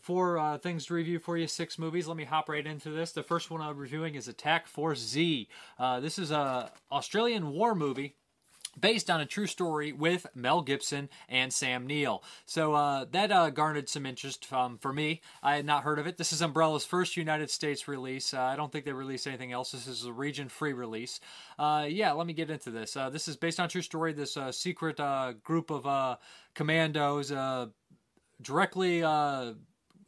Four uh, things to review for you, six movies. Let me hop right into this. The first one I'm reviewing is Attack Force Z. Uh, this is a Australian war movie based on a true story with Mel Gibson and Sam Neill. So uh, that uh, garnered some interest um, for me. I had not heard of it. This is Umbrella's first United States release. Uh, I don't think they released anything else. This is a region-free release. Uh, yeah, let me get into this. Uh, this is based on true story. This uh, secret group of commandos directly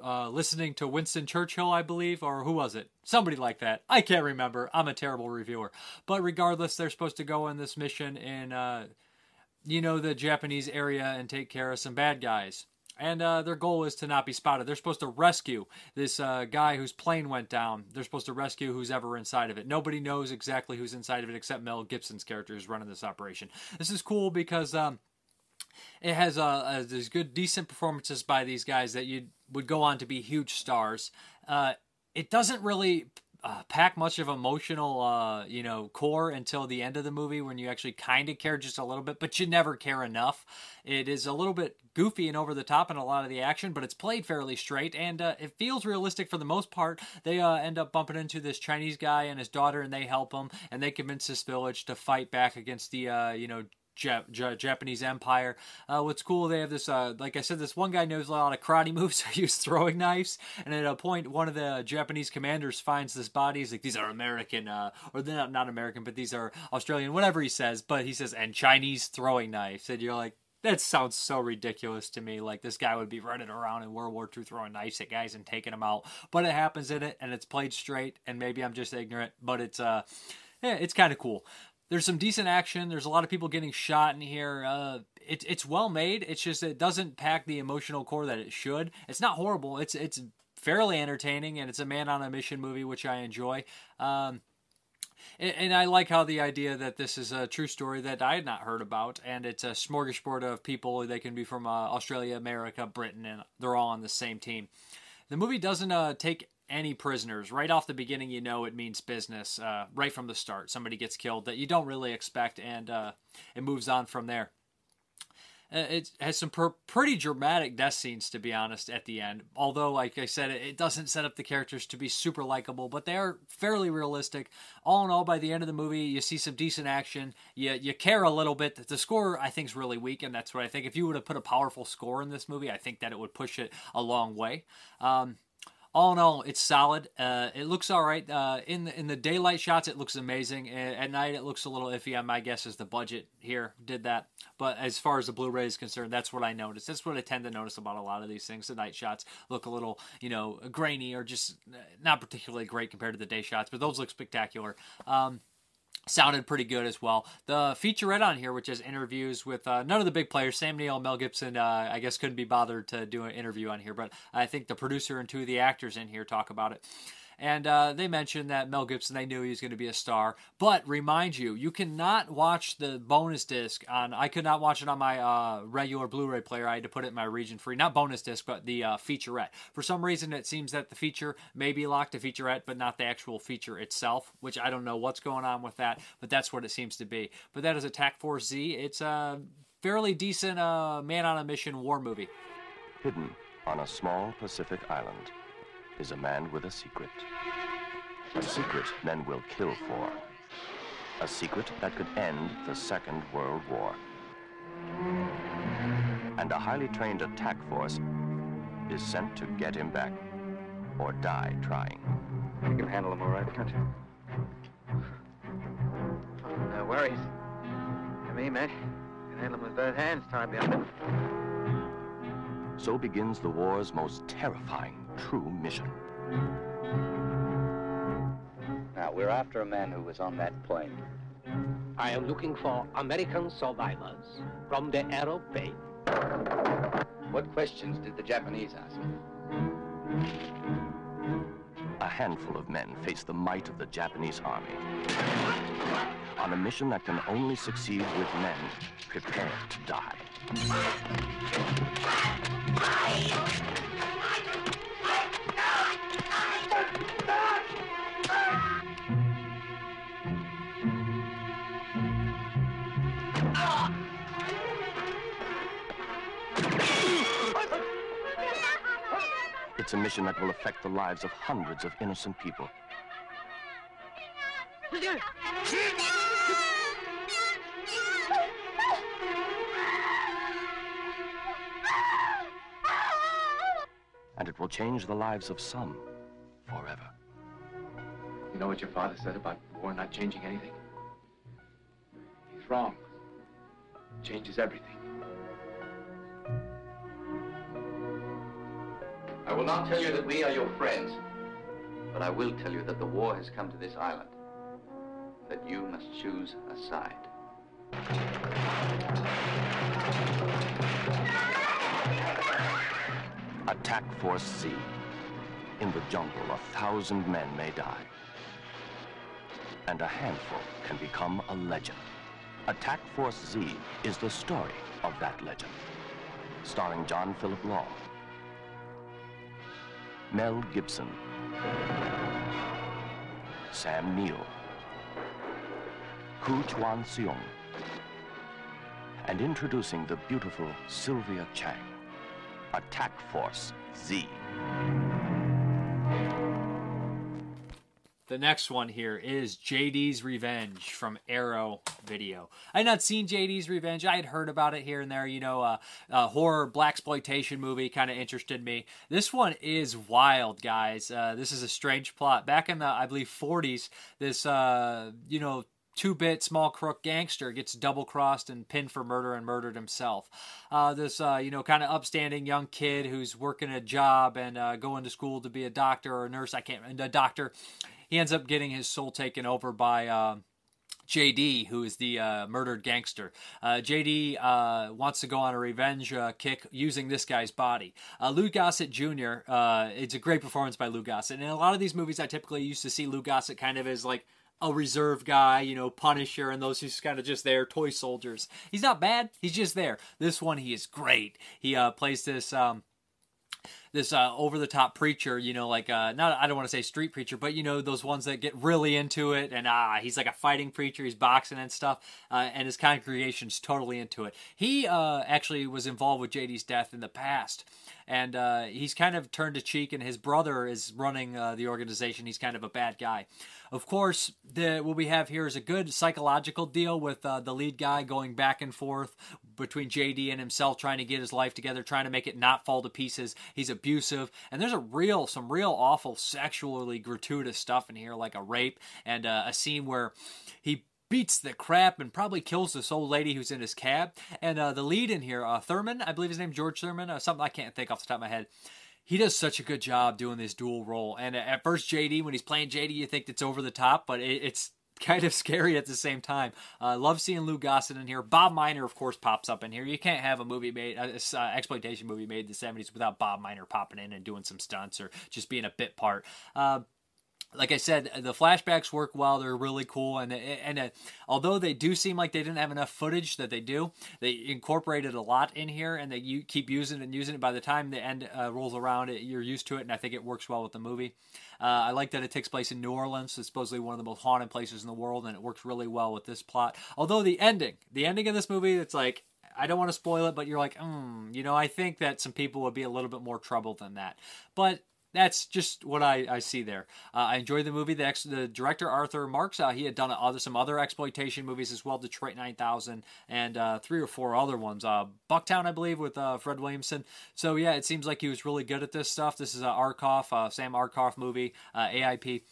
uh, listening to Winston Churchill, I believe, or who was it? Somebody like that. I can't remember. I'm a terrible reviewer. But regardless, they're supposed to go on this mission in, uh, you know, the Japanese area and take care of some bad guys. And uh, their goal is to not be spotted. They're supposed to rescue this uh, guy whose plane went down. They're supposed to rescue who's ever inside of it. Nobody knows exactly who's inside of it except Mel Gibson's character who's running this operation. This is cool because um, it has uh, uh, there's good, decent performances by these guys that you would go on to be huge stars. Uh, it doesn't really uh, pack much of emotional, uh, you know, core until the end of the movie when you actually kind of care just a little bit, but you never care enough. It is a little bit goofy and over the top in a lot of the action, but it's played fairly straight and uh, it feels realistic for the most part. They uh, end up bumping into this Chinese guy and his daughter, and they help him, and they convince this village to fight back against the, uh, you know, Jap- J- Japanese Empire. Uh, what's cool, they have this, uh, like I said, this one guy knows a lot of karate moves, so he was throwing knives. And at a point, one of the Japanese commanders finds this body. He's like, these are American, uh, or they're not, not American, but these are Australian, whatever he says. But he says, and Chinese throwing knives. And you're like, that sounds so ridiculous to me. Like this guy would be running around in World War II throwing knives at guys and taking them out. But it happens in it, and it's played straight. And maybe I'm just ignorant, but it's uh, yeah, it's kind of cool there's some decent action. There's a lot of people getting shot in here. Uh, it, it's well made. It's just it doesn't pack the emotional core that it should. It's not horrible. It's it's fairly entertaining, and it's a man on a mission movie, which I enjoy. Um, and, and, I like how the idea that this is a true story that I had not heard about, and it's a smorgasbord of people. They can be from uh, Australia, America, Britain, and they're all on the same team. The movie doesn't uh, take any prisoners. Right off the beginning, you know it means business. Uh, right from the start, somebody gets killed that you don't really expect, and uh, it moves on from there. Uh, it has some pr- pretty dramatic death scenes, to be honest, at the end. Although, like I said, it, doesn't set up the characters to be super likable, but they are fairly realistic. All in all, by the end of the movie, you see some decent action. You you care a little bit. The score, I think, is really weak, and that's what I think. If you would have put a powerful score in this movie, I think that it would push it a long way. Um, all in all, it's solid. Uh, it looks all right. Uh, in the in the daylight shots, it looks amazing. At night, it looks a little iffy. My guess is the budget here did that. But as far as the Blu-ray is concerned, that's what I noticed. That's what I tend to notice about a lot of these things. The night shots look a little, you know, grainy or just not particularly great compared to the day shots. But those look spectacular. Um, sounded pretty good as well. The featurette on here, which is interviews with uh, none of the big players, Sam Neill, Mel Gibson, uh, I guess couldn't be bothered to do an interview on here, but I think the producer and two of the actors in here talk about it. And uh, they mentioned that Mel Gibson, they knew he was going to be a star. But remind you, you cannot watch the bonus disc on. I could not watch it on my uh, regular Blu-ray player. I had to put it in my region free, not bonus disc, but the uh, featurette. For some reason, it seems that the feature may be locked to featurette, but not the actual feature itself. Which I don't know what's going on with that, but that's what it seems to be. But that is Attack Force Z. It's a fairly decent uh, man on a mission war movie. Hidden on a small Pacific island is a man with a secret. A secret men will kill for. A secret that could end the Second World War. And a highly trained attack force is sent to get him back or die trying. You can handle him all right, can't you? No worries. To me, mate. You can handle him with both hands tied behind him. So begins the war's most terrifying true mission. Now, we're after a man who was on that plane. I am looking for American survivors from the aeroplane. What questions did the Japanese ask? A handful of men face the might of the Japanese army on a mission that can only succeed with men prepared to die. It's a mission that will affect the lives of hundreds of innocent people. And it will change the lives of some forever. You know what your father said about war not changing anything? He's wrong. It changes everything. I will not tell you that we are your friends, but I will tell you that the war has come to this island, that you must choose a side. Attack Force Z. In the jungle, a thousand men may die. And a handful can become a legend. Attack Force Z is the story of that legend. Starring John Philip Law, Mel Gibson, Sam Neill, Ku Chuan Seong, and introducing the beautiful Sylvia Chang. Attack Force Z. The next one here is JD's Revenge from Arrow Video. I had not seen JD's Revenge. I had heard about it here and there. You know, uh, a horror black exploitation movie kind of interested me. This one is wild, guys. Uh, this is a strange plot. Back in the, I believe, 40s, this, uh, you know, two bit small crook gangster gets double crossed and pinned for murder and murdered himself. Uh, this, uh, you know, kind of upstanding young kid who's working a job and uh, going to school to be a doctor or a nurse. I can't, a doctor. He ends up getting his soul taken over by. Uh, JD, who is the uh, murdered gangster. Uh, JD uh, wants to go on a revenge uh, kick using this guy's body. Uh, Lou Gossett Jr., it's a great performance by Lou Gossett. And in a lot of these movies, I typically used to see Lou Gossett kind of as like a reserve guy, you know, Punisher, and those who's kind of just there, toy soldiers. He's not bad. He's just there. This one, he is great. He plays this. Um, this uh, over the top preacher, you know, like uh, not I don't want to say street preacher, but you know those ones that get really into it, and ah, he's like a fighting preacher, he's boxing and stuff, uh, and his congregation's totally into it. He uh, actually was involved with JD's death in the past, and uh, he's kind of turned a cheek, and his brother is running uh, the organization. He's kind of a bad guy. Of course, the, what we have here is a good psychological deal with the lead guy going back and forth between JD and himself, trying to get his life together, trying to make it not fall to pieces. He's abusive, and there's a real, some real awful sexually gratuitous stuff in here, like a rape and uh, a scene where he beats the crap and probably kills this old lady who's in his cab. And uh, the lead in here, uh, Thurman, I believe his name George Thurman, uh, something I can't think off the top of my head he does such a good job doing this dual role. And at first, JD, when he's playing JD, you think it's over the top, but it, it's kind of scary at the same time. Uh, love seeing Lou Gossett in here. Bob Minor, of course, pops up in here. You can't have a movie made, uh, exploitation movie made in the 70s without Bob Minor popping in and doing some stunts or just being a bit part. Uh, like I said, the flashbacks work well. They're really cool, and and uh, although they do seem like they didn't have enough footage that they do, they incorporated a lot in here, and they you keep using it and using it. By the time the end uh, rolls around, it, you're used to it, and I think it works well with the movie. Uh, I like that it takes place in New Orleans. It's supposedly one of the most haunted places in the world, and it works really well with this plot. Although the ending, the ending of this movie, it's like I don't want to spoil it, but you're like, mm, you know, I think that some people would be a little bit more trouble than that. But that's just what I, I see there. Uh, I enjoyed the movie. The, ex, the director Arthur Marks, uh, he had done other some other exploitation movies as well, Detroit 9000 and uh, three or four other ones. Uh, Bucktown, I believe, with uh, Fred Williamson. So yeah, it seems like he was really good at this stuff. This is a Arkoff, uh, Sam Arkoff movie, AIP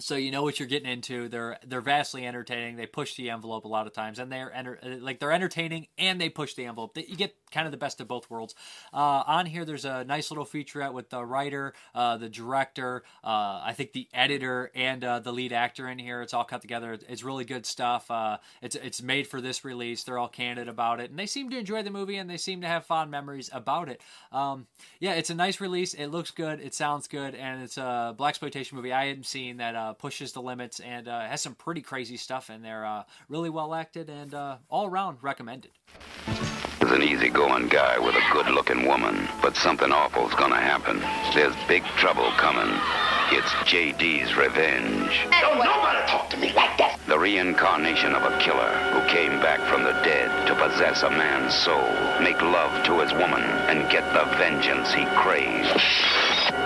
so you know what you're getting into. They're they're vastly entertaining. They push the envelope a lot of times, and they're enter, like they're entertaining and they push the envelope. You get kind of the best of both worlds. Uh, on here, there's a nice little featurette with the writer, uh, the director, uh, I think the editor, and uh, the lead actor in here. It's all cut together. It's really good stuff. Uh, it's it's made for this release. They're all candid about it, and they seem to enjoy the movie and they seem to have fond memories about it. Um, yeah, it's a nice release. It looks good. It sounds good, and it's a black exploitation movie I hadn't seen that uh, pushes the limits and uh, has some pretty crazy stuff in there. Uh, really well acted and uh, all around recommended. Is an easygoing guy with a good-looking woman, but something awful's gonna happen. There's big trouble coming. It's JD's revenge. Don't nobody talk to me like that. The reincarnation of a killer who came back from the dead to possess a man's soul, make love to his woman, and get the vengeance he craves.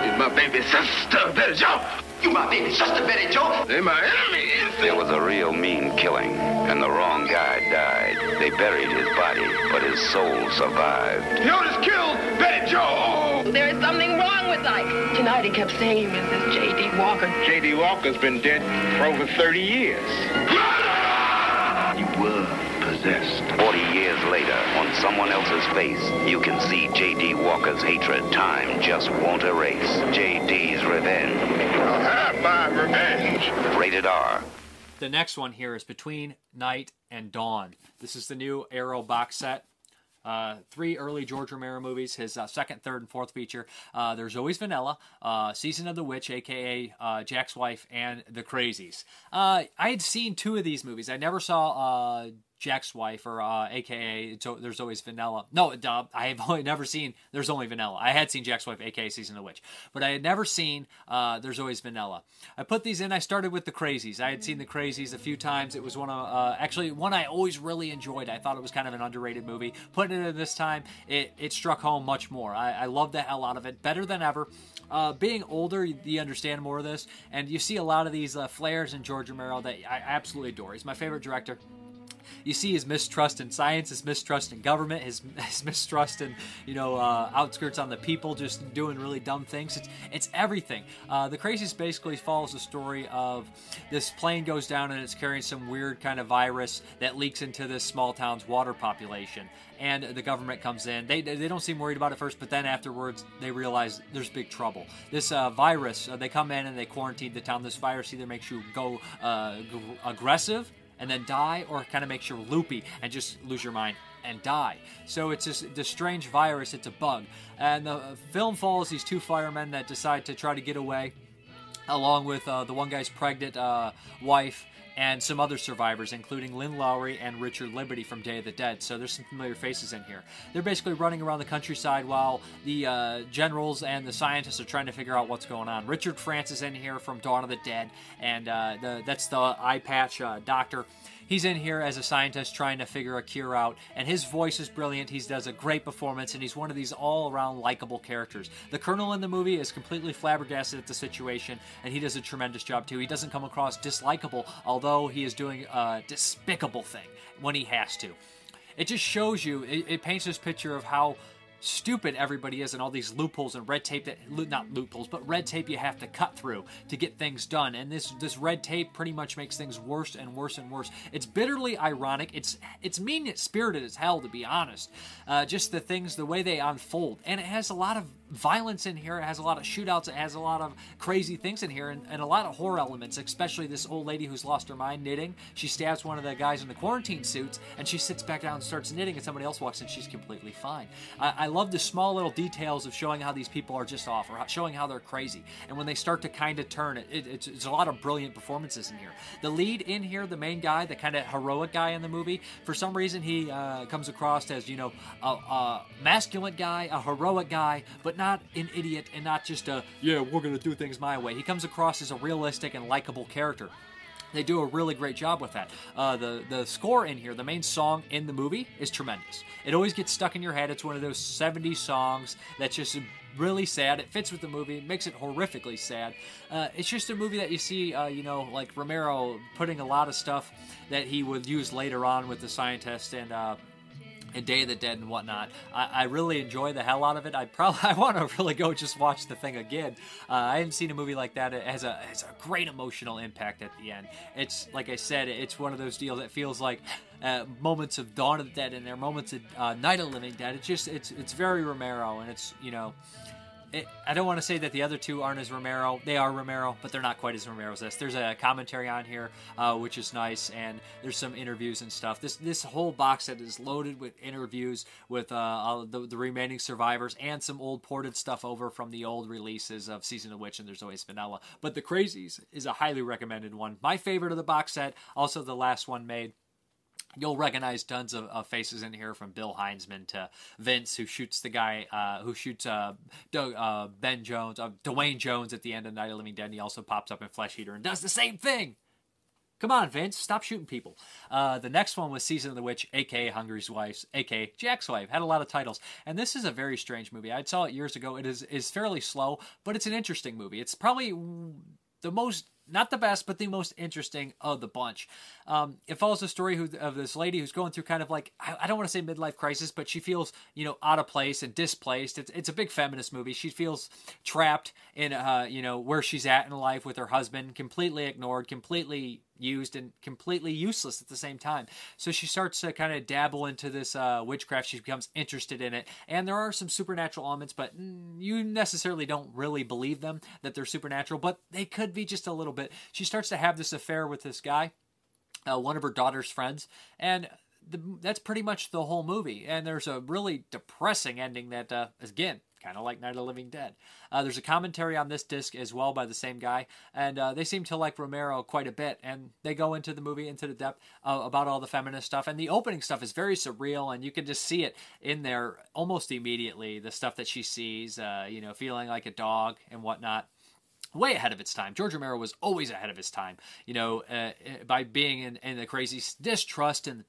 He's my baby sister, Betty Joe. You my baby sister, Betty Joe. They my enemy. There was a real mean killing, and the wrong guy died. They buried his body, but his soul survived. He Otis killed Betty Joe. There is something wrong with Ike. Tonight he kept saying he was this J.D. Walker. J.D. Walker's been dead for over 30 years. You possessed. 40 years later, on someone else's face, you can see J.D. Walker's hatred. Time just won't erase. J.D.'s Revenge. I'll have my revenge. Rated R. The next one here is Between Night and Dawn. This is the new Arrow box set. Uh, three early George Romero movies, his uh, second, third, and fourth feature. Uh, There's Always Vanilla, uh, Season of the Witch, aka uh, Jack's Wife, and The Crazies. Uh, I had seen two of these movies. I never saw uh, Jack's Wife, or uh, aka There's Always Vanilla. No, duh, I have only never seen There's Only Vanilla. I had seen Jack's Wife, aka Season of the Witch, but I had never seen uh, There's Always Vanilla. I put these in. I started with The Crazies. I had seen The Crazies a few times. It was one of uh, actually one I always really enjoyed. I thought it was kind of an underrated movie. Putting it in this time, it, it struck home much more. I, I loved the hell out of it, better than ever. Uh, being older, you, you understand more of this, and you see a lot of these uh, flares in George Romero that I absolutely adore. He's my favorite director you see his mistrust in science, his mistrust in government, his, his mistrust in you know uh, outskirts on the people, just doing really dumb things. It's it's everything. Uh, the craziest basically follows the story of this plane goes down and it's carrying some weird kind of virus that leaks into this small town's water population. And the government comes in. They, they don't seem worried about it first, but then afterwards they realize there's big trouble. This uh, virus, uh, they come in and they quarantine the town. This virus either makes you go uh, aggressive and then die, or kind of makes you loopy and just lose your mind and die. So it's this, this strange virus, it's a bug. And the film follows these two firemen that decide to try to get away, along with uh, the one guy's pregnant uh, wife and some other survivors, including Lynn Lowry and Richard Liberty from Day of the Dead. So there's some familiar faces in here. They're basically running around the countryside while the uh, generals and the scientists are trying to figure out what's going on. Richard France is in here from Dawn of the Dead, and uh, the, that's the eye patch uh, doctor. He's in here as a scientist trying to figure a cure out, and his voice is brilliant. He does a great performance, and he's one of these all around likable characters. The Colonel in the movie is completely flabbergasted at the situation, and he does a tremendous job too. He doesn't come across dislikable, although he is doing a despicable thing when he has to. It just shows you, it, it paints this picture of how stupid everybody is and all these loopholes and red tape that not loopholes but red tape you have to cut through to get things done. And this this red tape pretty much makes things worse and worse and worse. It's bitterly ironic. It's it's mean spirited as hell to be honest. Uh, just the things the way they unfold. And it has a lot of violence in here. It has a lot of shootouts. It has a lot of crazy things in here and, and a lot of horror elements especially this old lady who's lost her mind knitting. She stabs one of the guys in the quarantine suits and she sits back down and starts knitting and somebody else walks in. She's completely fine. I, I love the small little details of showing how these people are just off or how, showing how they're crazy. And when they start to kind of turn it, it it's, it's a lot of brilliant performances in here. The lead in here, the main guy, the kind of heroic guy in the movie, for some reason he uh, comes across as, you know, a, a masculine guy, a heroic guy, but not an idiot and not just a, yeah, we're going to do things my way. He comes across as a realistic and likable character they do a really great job with that. Uh, the the score in here, the main song in the movie, is tremendous. It always gets stuck in your head. It's one of those '70s songs that's just really sad. It fits with the movie. Makes it horrifically sad. Uh, it's just a movie that you see, uh, you know, like Romero putting a lot of stuff that he would use later on with the scientist and. And Day of the Dead and whatnot. I, I, really enjoy the hell out of it. I probably I want to really go just watch the thing again. Uh, I haven't seen a movie like that. It has a has a great emotional impact at the end. It's like I said, it's one of those deals that feels like uh, moments of Dawn of the Dead and there, moments of uh, Night of the Living Dead. It's just it's it's very Romero, and it's you know. I don't want to say that the other two aren't as Romero. They are Romero, but they're not quite as Romero as this. There's a commentary on here, uh, which is nice, and there's some interviews and stuff. This this whole box set is loaded with interviews with uh, the, the remaining survivors and some old ported stuff over from the old releases of Season of Witch, and there's always Vanilla. But The Crazies is a highly recommended one. My favorite of the box set, also the last one made. You'll recognize tons of, of, faces in here, from Bill Hinzman to Vince, who shoots the guy uh, who shoots uh, uh, Ben Jones, uh, Duane Jones at the end of Night of Living Dead. He also pops up in Flesh Eater and does the same thing. Come on, Vince, stop shooting people. Uh, the next one was Season of the Witch, aka Hungry Wives, aka Jack's Wife. Had a lot of titles, and this is a very strange movie. I saw it years ago. It is is fairly slow, but it's an interesting movie. It's probably the most not the best, but the most interesting of the bunch. Um, it follows the story who, of this lady who's going through kind of like I, I don't want to say midlife crisis, but she feels you know out of place and displaced. It's it's a big feminist movie. She feels trapped in uh, you know where she's at in life with her husband, completely ignored, completely used and completely useless at the same time. So she starts to kind of dabble into this uh, witchcraft. She becomes interested in it, and there are some supernatural elements, but you necessarily don't really believe them that they're supernatural, but they could be just a little bit. She starts to have this affair with this guy, uh, one of her daughter's friends, and the, that's pretty much the whole movie. And there's a really depressing ending that, uh, again, kind of like Night of the Living Dead. Uh, there's a commentary on this disc as well by the same guy, and uh, they seem to like Romero quite a bit. And they go into the movie into the depth uh, about all the feminist stuff, and the opening stuff is very surreal, and you can just see it in there almost immediately. The stuff that she sees, uh, you know, feeling like a dog and whatnot way ahead of its time. George Romero was always ahead of his time, you know, uh, by being in, in, the crazy distrust and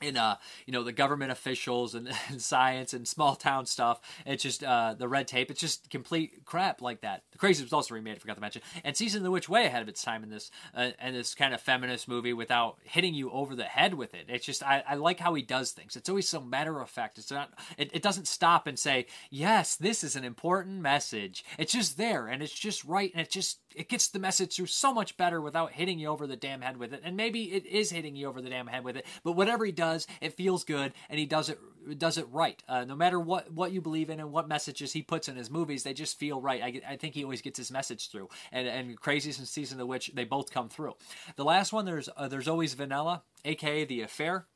in uh you know the government officials and, and, science and small town stuff. It's just uh the red tape. It's just complete crap like that. The crazy was also remade i forgot to mention. And season of the witch way ahead of its time in this uh, and this kind of feminist movie without hitting you over the head with it. It's just i, I like how he does things. It's always so matter of fact. It's not it, it doesn't stop and say yes this is an important message. It's just there and it's just right and it just it gets the message through so much better without hitting you over the damn head with it. And maybe it is hitting you over the damn head with it but whatever he does does, it feels good, and he does it does it right. Uh, no matter what what you believe in and what messages he puts in his movies, they just feel right. I, I think he always gets his message through. And and Crazies and Season of the Witch, they both come through. The last one, there's uh, there's always Vanilla, aka The Affair.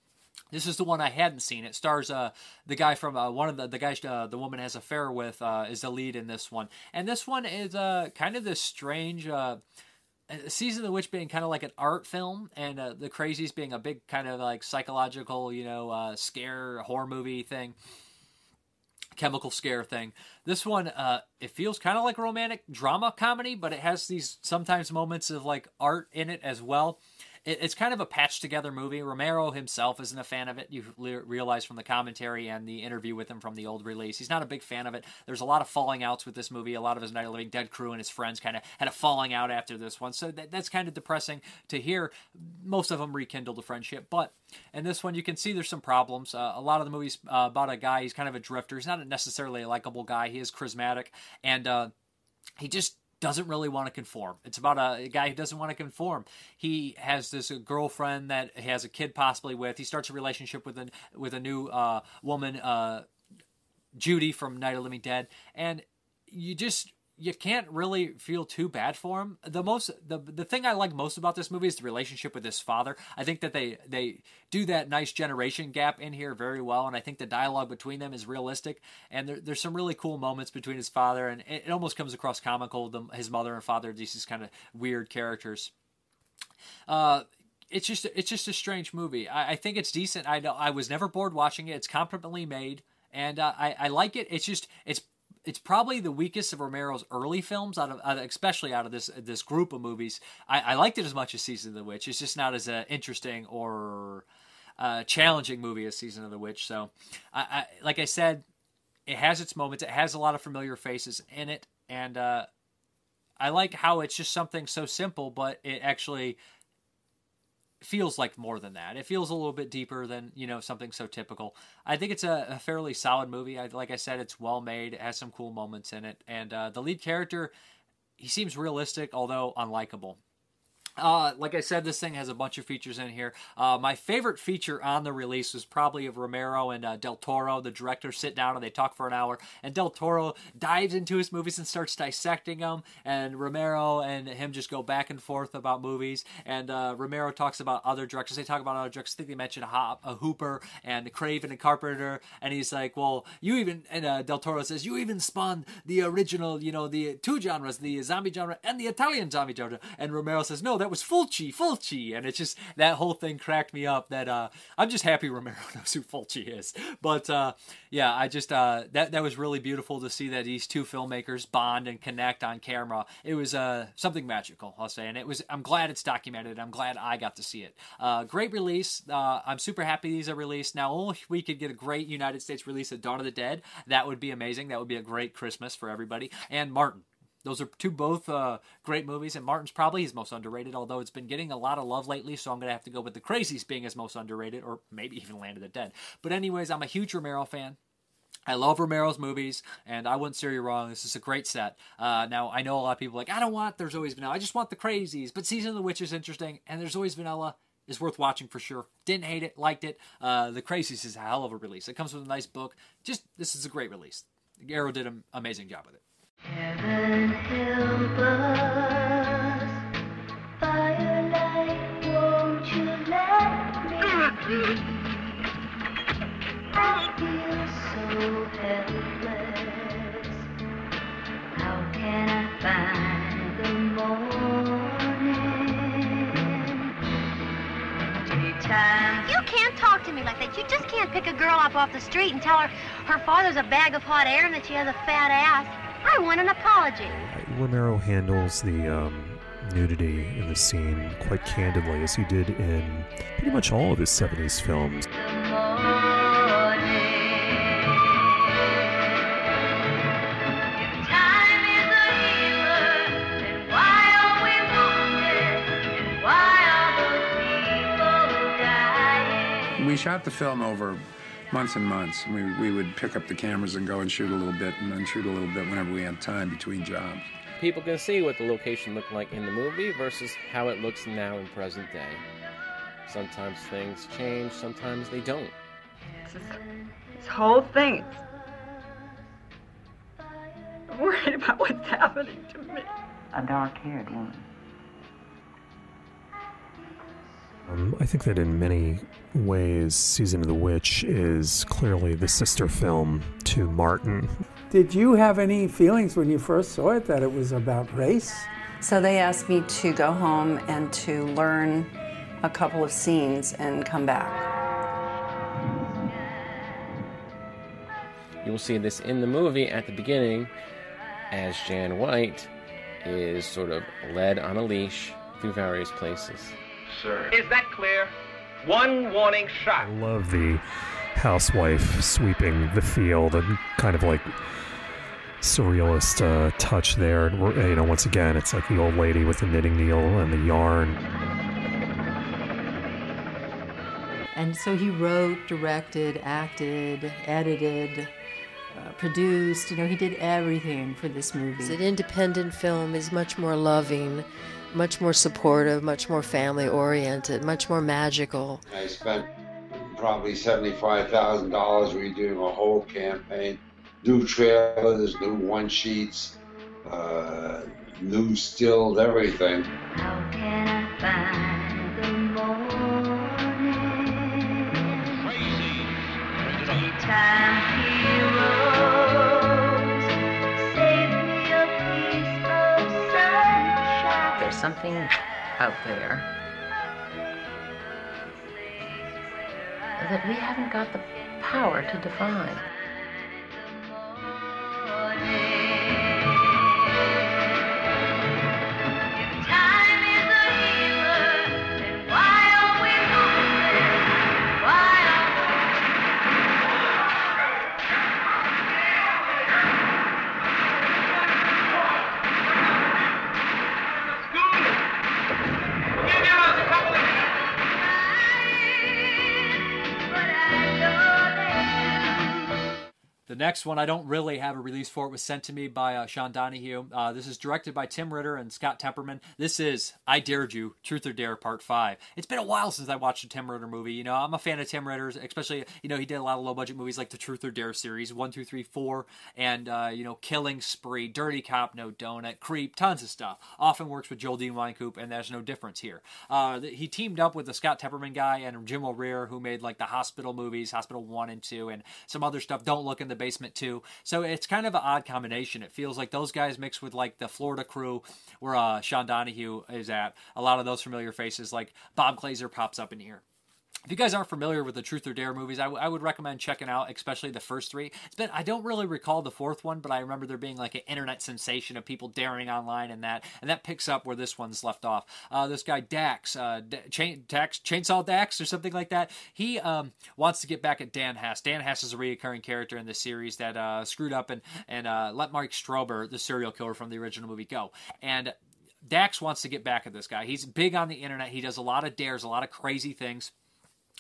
This is the one I hadn't seen. It stars uh, the guy from uh, one of the the guys uh, the woman has affair with uh, is the lead in this one, and this one is uh, kind of this strange uh, Season of the Witch being kind of like an art film, and uh, the Crazies being a big kind of like psychological, you know, uh, scare horror movie thing, chemical scare thing. This one, uh, it feels kind of like romantic drama comedy, but it has these sometimes moments of like art in it as well it, it's kind of a patched together movie. Romero himself isn't a fan of it. You le- realize from the commentary and the interview with him from the old release. He's not a big fan of it. There's a lot of falling outs with this movie. A lot of his Night of Living Dead crew and his friends kind of had a falling out after this one. So that, that's kind of depressing to hear. Most of them rekindled a friendship, but in this one you can see there's some problems. Uh, a lot of the movies uh, about a guy. He's kind of a drifter. He's not necessarily a likable guy. He is charismatic and. Uh, he just doesn't really want to conform. It's about a, guy who doesn't want to conform. He has this girlfriend that he has a kid possibly with. He starts a relationship with a with a new uh, woman, uh, Judy from Night of Living Dead, and you just you can't really feel too bad for him. The most the the thing I like most about this movie is the relationship with his father. I think that they they do that nice generation gap in here very well, and I think the dialogue between them is realistic. And there, there's some really cool moments between his father, and it, it almost comes across comical. The, his mother and father, these kind of weird characters. Uh, it's just it's just a strange movie. I, I think it's decent. I I was never bored watching it. It's competently made, and uh, I I like it. It's just it's it's probably the weakest of Romero's early films, out of, out of especially out of this this group of movies. I, I, liked it as much as Season of the Witch. It's just not as uh, interesting or uh, challenging movie as Season of the Witch. So, I, I, like I said, it has its moments. It has a lot of familiar faces in it, and uh, I like how it's just something so simple, but it actually feels like more than that. It feels a little bit deeper than you know something so typical. I think it's a, a fairly solid movie. I, like I said, it's well made. It has some cool moments in it, and uh, the lead character, he seems realistic, although unlikable. Uh, like I said, this thing has a bunch of features in here. Uh, my favorite feature on the release was probably of Romero and uh, Del Toro. The directors sit down and they talk for an hour, and Del Toro dives into his movies and starts dissecting them. And Romero and him just go back and forth about movies. And uh, Romero talks about other directors. They talk about other directors. I think they mentioned Hop, a Hooper and Craven and Carpenter. And he's like, "Well, you even," and uh, Del Toro says, "You even spawned the original, you know, the two genres, the zombie genre and the Italian zombie genre." And Romero says, "No, that was Fulci, Fulci, and it's just that whole thing cracked me up. That uh, I'm just happy Romero knows who Fulci is. But uh, yeah, I just uh, that that was really beautiful to see that these two filmmakers bond and connect on camera. It was uh, something magical, I'll say, and it was. I'm glad it's documented. I'm glad I got to see it. Uh, great release. Uh, I'm super happy these are released now. Only we could get a great United States release of Dawn of the Dead. That would be amazing. That would be a great Christmas for everybody. And Martin. Those are two both uh, great movies, and Martin's probably his most underrated, although it's been getting a lot of love lately, so I'm going to have to go with The Crazies being his most underrated, or maybe even Land of the Dead. But, anyways, I'm a huge Romero fan. I love Romero's movies, and I wouldn't steer you wrong. This is a great set. Uh, now, I know a lot of people like, I don't want There's Always Vanilla. I just want The Crazies. But Season of the Witch is interesting, and There's Always Vanilla is worth watching for sure. Didn't hate it, liked it. Uh, the Crazies is a hell of a release. It comes with a nice book. Just, this is a great release. Arrow did an amazing job with it. Heaven help us, firelight, won't you let me feel so helpless. How can I find the. You can't talk to me like that. You just can't pick a girl up off the street and tell her her father's a bag of hot air and that she has a fat ass. I want an apology. Romero handles the um, nudity in the scene quite candidly, as he did in pretty much all of his 70s films. Time is a healer, and why are we wounded? And why are those people dying? We shot the film over months and months. We, we would pick up the cameras and go and shoot a little bit and then shoot a little bit whenever we had time between jobs. People can see what the location looked like in the movie versus how it looks now in present day. Sometimes things change, sometimes they don't. This whole thing. I'm worried about what's happening to me. A dark haired woman. Um, I think that in many ways, Season of the Witch is clearly the sister film to Martin. Did you have any feelings when you first saw it that it was about race? So they asked me to go home and to learn a couple of scenes and come back. You will see this in the movie at the beginning as Jan White is sort of led on a leash through various places. Sir. Is that clear? One warning shot. I love the housewife sweeping the field and kind of like surrealist uh, touch there. And we're, you know, once again, it's like the old lady with the knitting needle and the yarn. And so he wrote, directed, acted, edited, uh, produced. You know, he did everything for this movie. It's an independent film is much more loving, much more supportive, much more family oriented, much more magical. I spent probably seventy-five thousand dollars redoing a whole campaign, new trailers, new one sheets, uh, new stills, everything. How something out there that we haven't got the power to define. Next one, I don't really have a release for it, was sent to me by uh, Sean Donahue. Uh, this is directed by Tim Ritter and Scott Tepperman. This is I Dared You, Truth or Dare Part 5. It's been a while since I watched a Tim Ritter movie. You know, I'm a fan of Tim Ritter's, especially, you know, he did a lot of low budget movies like the Truth or Dare series, 1, 2, 3, 4, and, uh, you know, Killing Spree, Dirty Cop, No Donut, Creep, tons of stuff. Often works with Joel Dean Wynkoop, and there's no difference here. Uh, he teamed up with the Scott Tepperman guy and Jim O'Rear, who made like the Hospital movies, Hospital 1 and 2, and some other stuff. Don't Look in the Basement too. So it's kind of an odd combination. It feels like those guys mixed with like the Florida crew where uh, Sean Donahue is at. A lot of those familiar faces, like Bob Glazer, pops up in here. If you guys aren't familiar with the Truth or Dare movies, I, w- I would recommend checking out, especially the first three. It's been I don't really recall the fourth one, but I remember there being like an internet sensation of people daring online and that, and that picks up where this one's left off. Uh, this guy Dax, uh, D- Chain, Dax, Chainsaw Dax or something like that. He um, wants to get back at Dan Hess. Dan Hess is a recurring character in this series that uh, screwed up and and uh, let Mark Strober, the serial killer from the original movie, go. And Dax wants to get back at this guy. He's big on the internet. He does a lot of dares, a lot of crazy things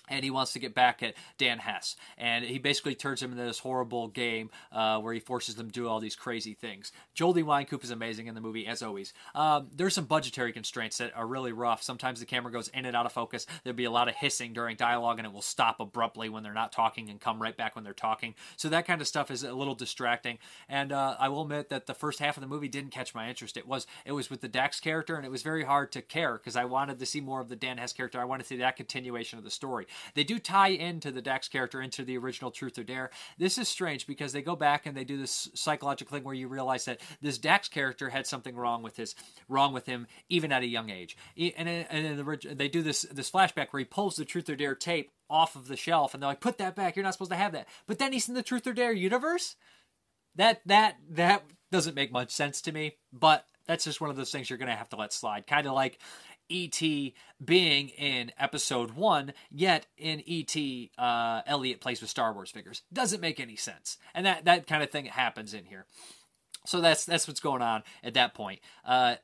and he wants to get back at Dan Hess. And he basically turns him into this horrible game uh, where he forces them to do all these crazy things. Joel D. Wynkoop is amazing in the movie, as always. Um, there's some budgetary constraints that are really rough. Sometimes the camera goes in and out of focus. There'll be a lot of hissing during dialogue, and it will stop abruptly when they're not talking and come right back when they're talking. So that kind of stuff is a little distracting. And uh, I will admit that the first half of the movie didn't catch my interest. It was it was with the Dax character, and it was very hard to care because I wanted to see more of the Dan Hess character. I wanted to see that continuation of the story. They do tie into the Dax character into the original Truth or Dare. This is strange because they go back and they do this psychological thing where you realize that this Dax character had something wrong with his wrong with him even at a young age. And and the, they do this this flashback where he pulls the Truth or Dare tape off of the shelf and they're like, "Put that back. You're not supposed to have that." But then he's in the Truth or Dare universe. That that that doesn't make much sense to me, but that's just one of those things you're going to have to let slide. Kind of like E.T. being in episode one, yet in E.T., uh, Elliot plays with Star Wars figures. Doesn't make any sense. And that, that kind of thing happens in here. So that's that's what's going on at that point. Uh,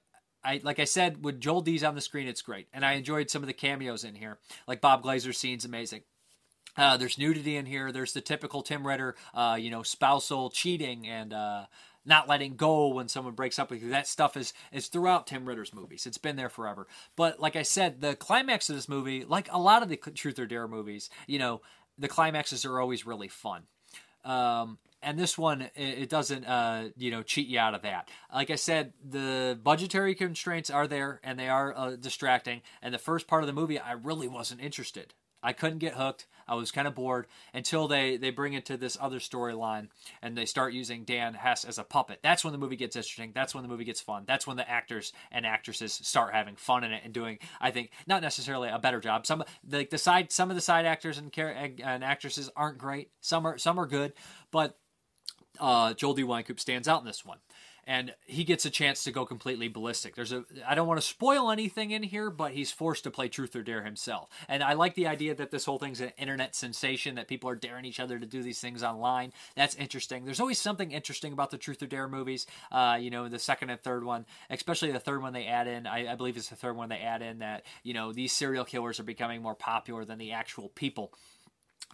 I like I said, with Joel D's on the screen, it's great, and I enjoyed some of the cameos in here. Like Bob Glazer's scene's amazing. Uh, there's nudity in here. There's the typical Tim Ritter, uh, you know, spousal cheating and uh, not letting go when someone breaks up with you. That stuff is is throughout Tim Ritter's movies. It's been there forever. But like I said, the climax of this movie, like a lot of the Truth or Dare movies, you know, the climaxes are always really fun. Um, and this one, it, doesn't, uh, you know, cheat you out of that. Like I said, the budgetary constraints are there, and they are uh, distracting. And the first part of the movie, I really wasn't interested. I couldn't get hooked. I was kind of bored until they they bring it to this other storyline and they start using Dan Hess as a puppet. That's when the movie gets interesting. That's when the movie gets fun. That's when the actors and actresses start having fun in it and doing, I think, not necessarily a better job. Some like the side, some of the side actors and and actresses aren't great. Some are some are good, but uh, Joel D. Wynkoop stands out in this one. And he gets a chance to go completely ballistic. There's a I don't want to spoil anything in here, but he's forced to play Truth or Dare himself. And I like the idea that this whole thing's an internet sensation, that people are daring each other to do these things online. That's interesting. There's always something interesting about the Truth or Dare movies. Uh, you know, the second and third one, especially the third one they add in. I, I believe it's the third one they add in that you know these serial killers are becoming more popular than the actual people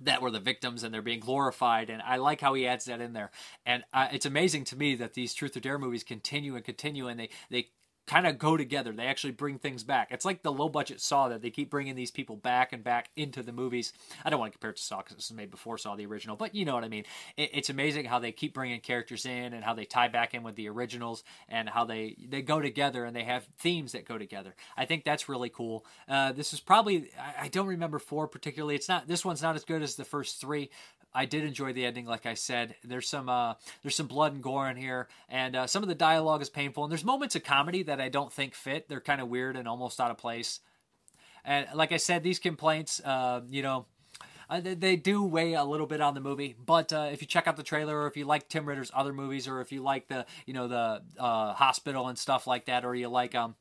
that were the victims and they're being glorified and i like how he adds that in there. And uh, it's amazing to me that these truth or dare movies continue and continue and they they kind of go together. They actually bring things back. It's like the low budget saw that they keep bringing these people back and back into the movies. I don't want to compare it to saw because this was made before saw the original but you know what i mean. It, it's amazing how they keep bringing characters in and how they tie back in with the originals and how they they go together and they have themes that go together. I think that's really cool. Uh, this is probably I, I don't remember four particularly. It's not this one's not as good as the first three I did enjoy the ending, like I said. There's some uh, there's some blood and gore in here, and uh, some of the dialogue is painful. And there's moments of comedy that I don't think fit. They're kind of weird and almost out of place. And like I said, these complaints, uh, you know, uh, they, do weigh a little bit on the movie. But uh, if you check out the trailer, or if you like Tim Ritter's other movies, or if you like the you know the uh, hospital and stuff like that, or you like um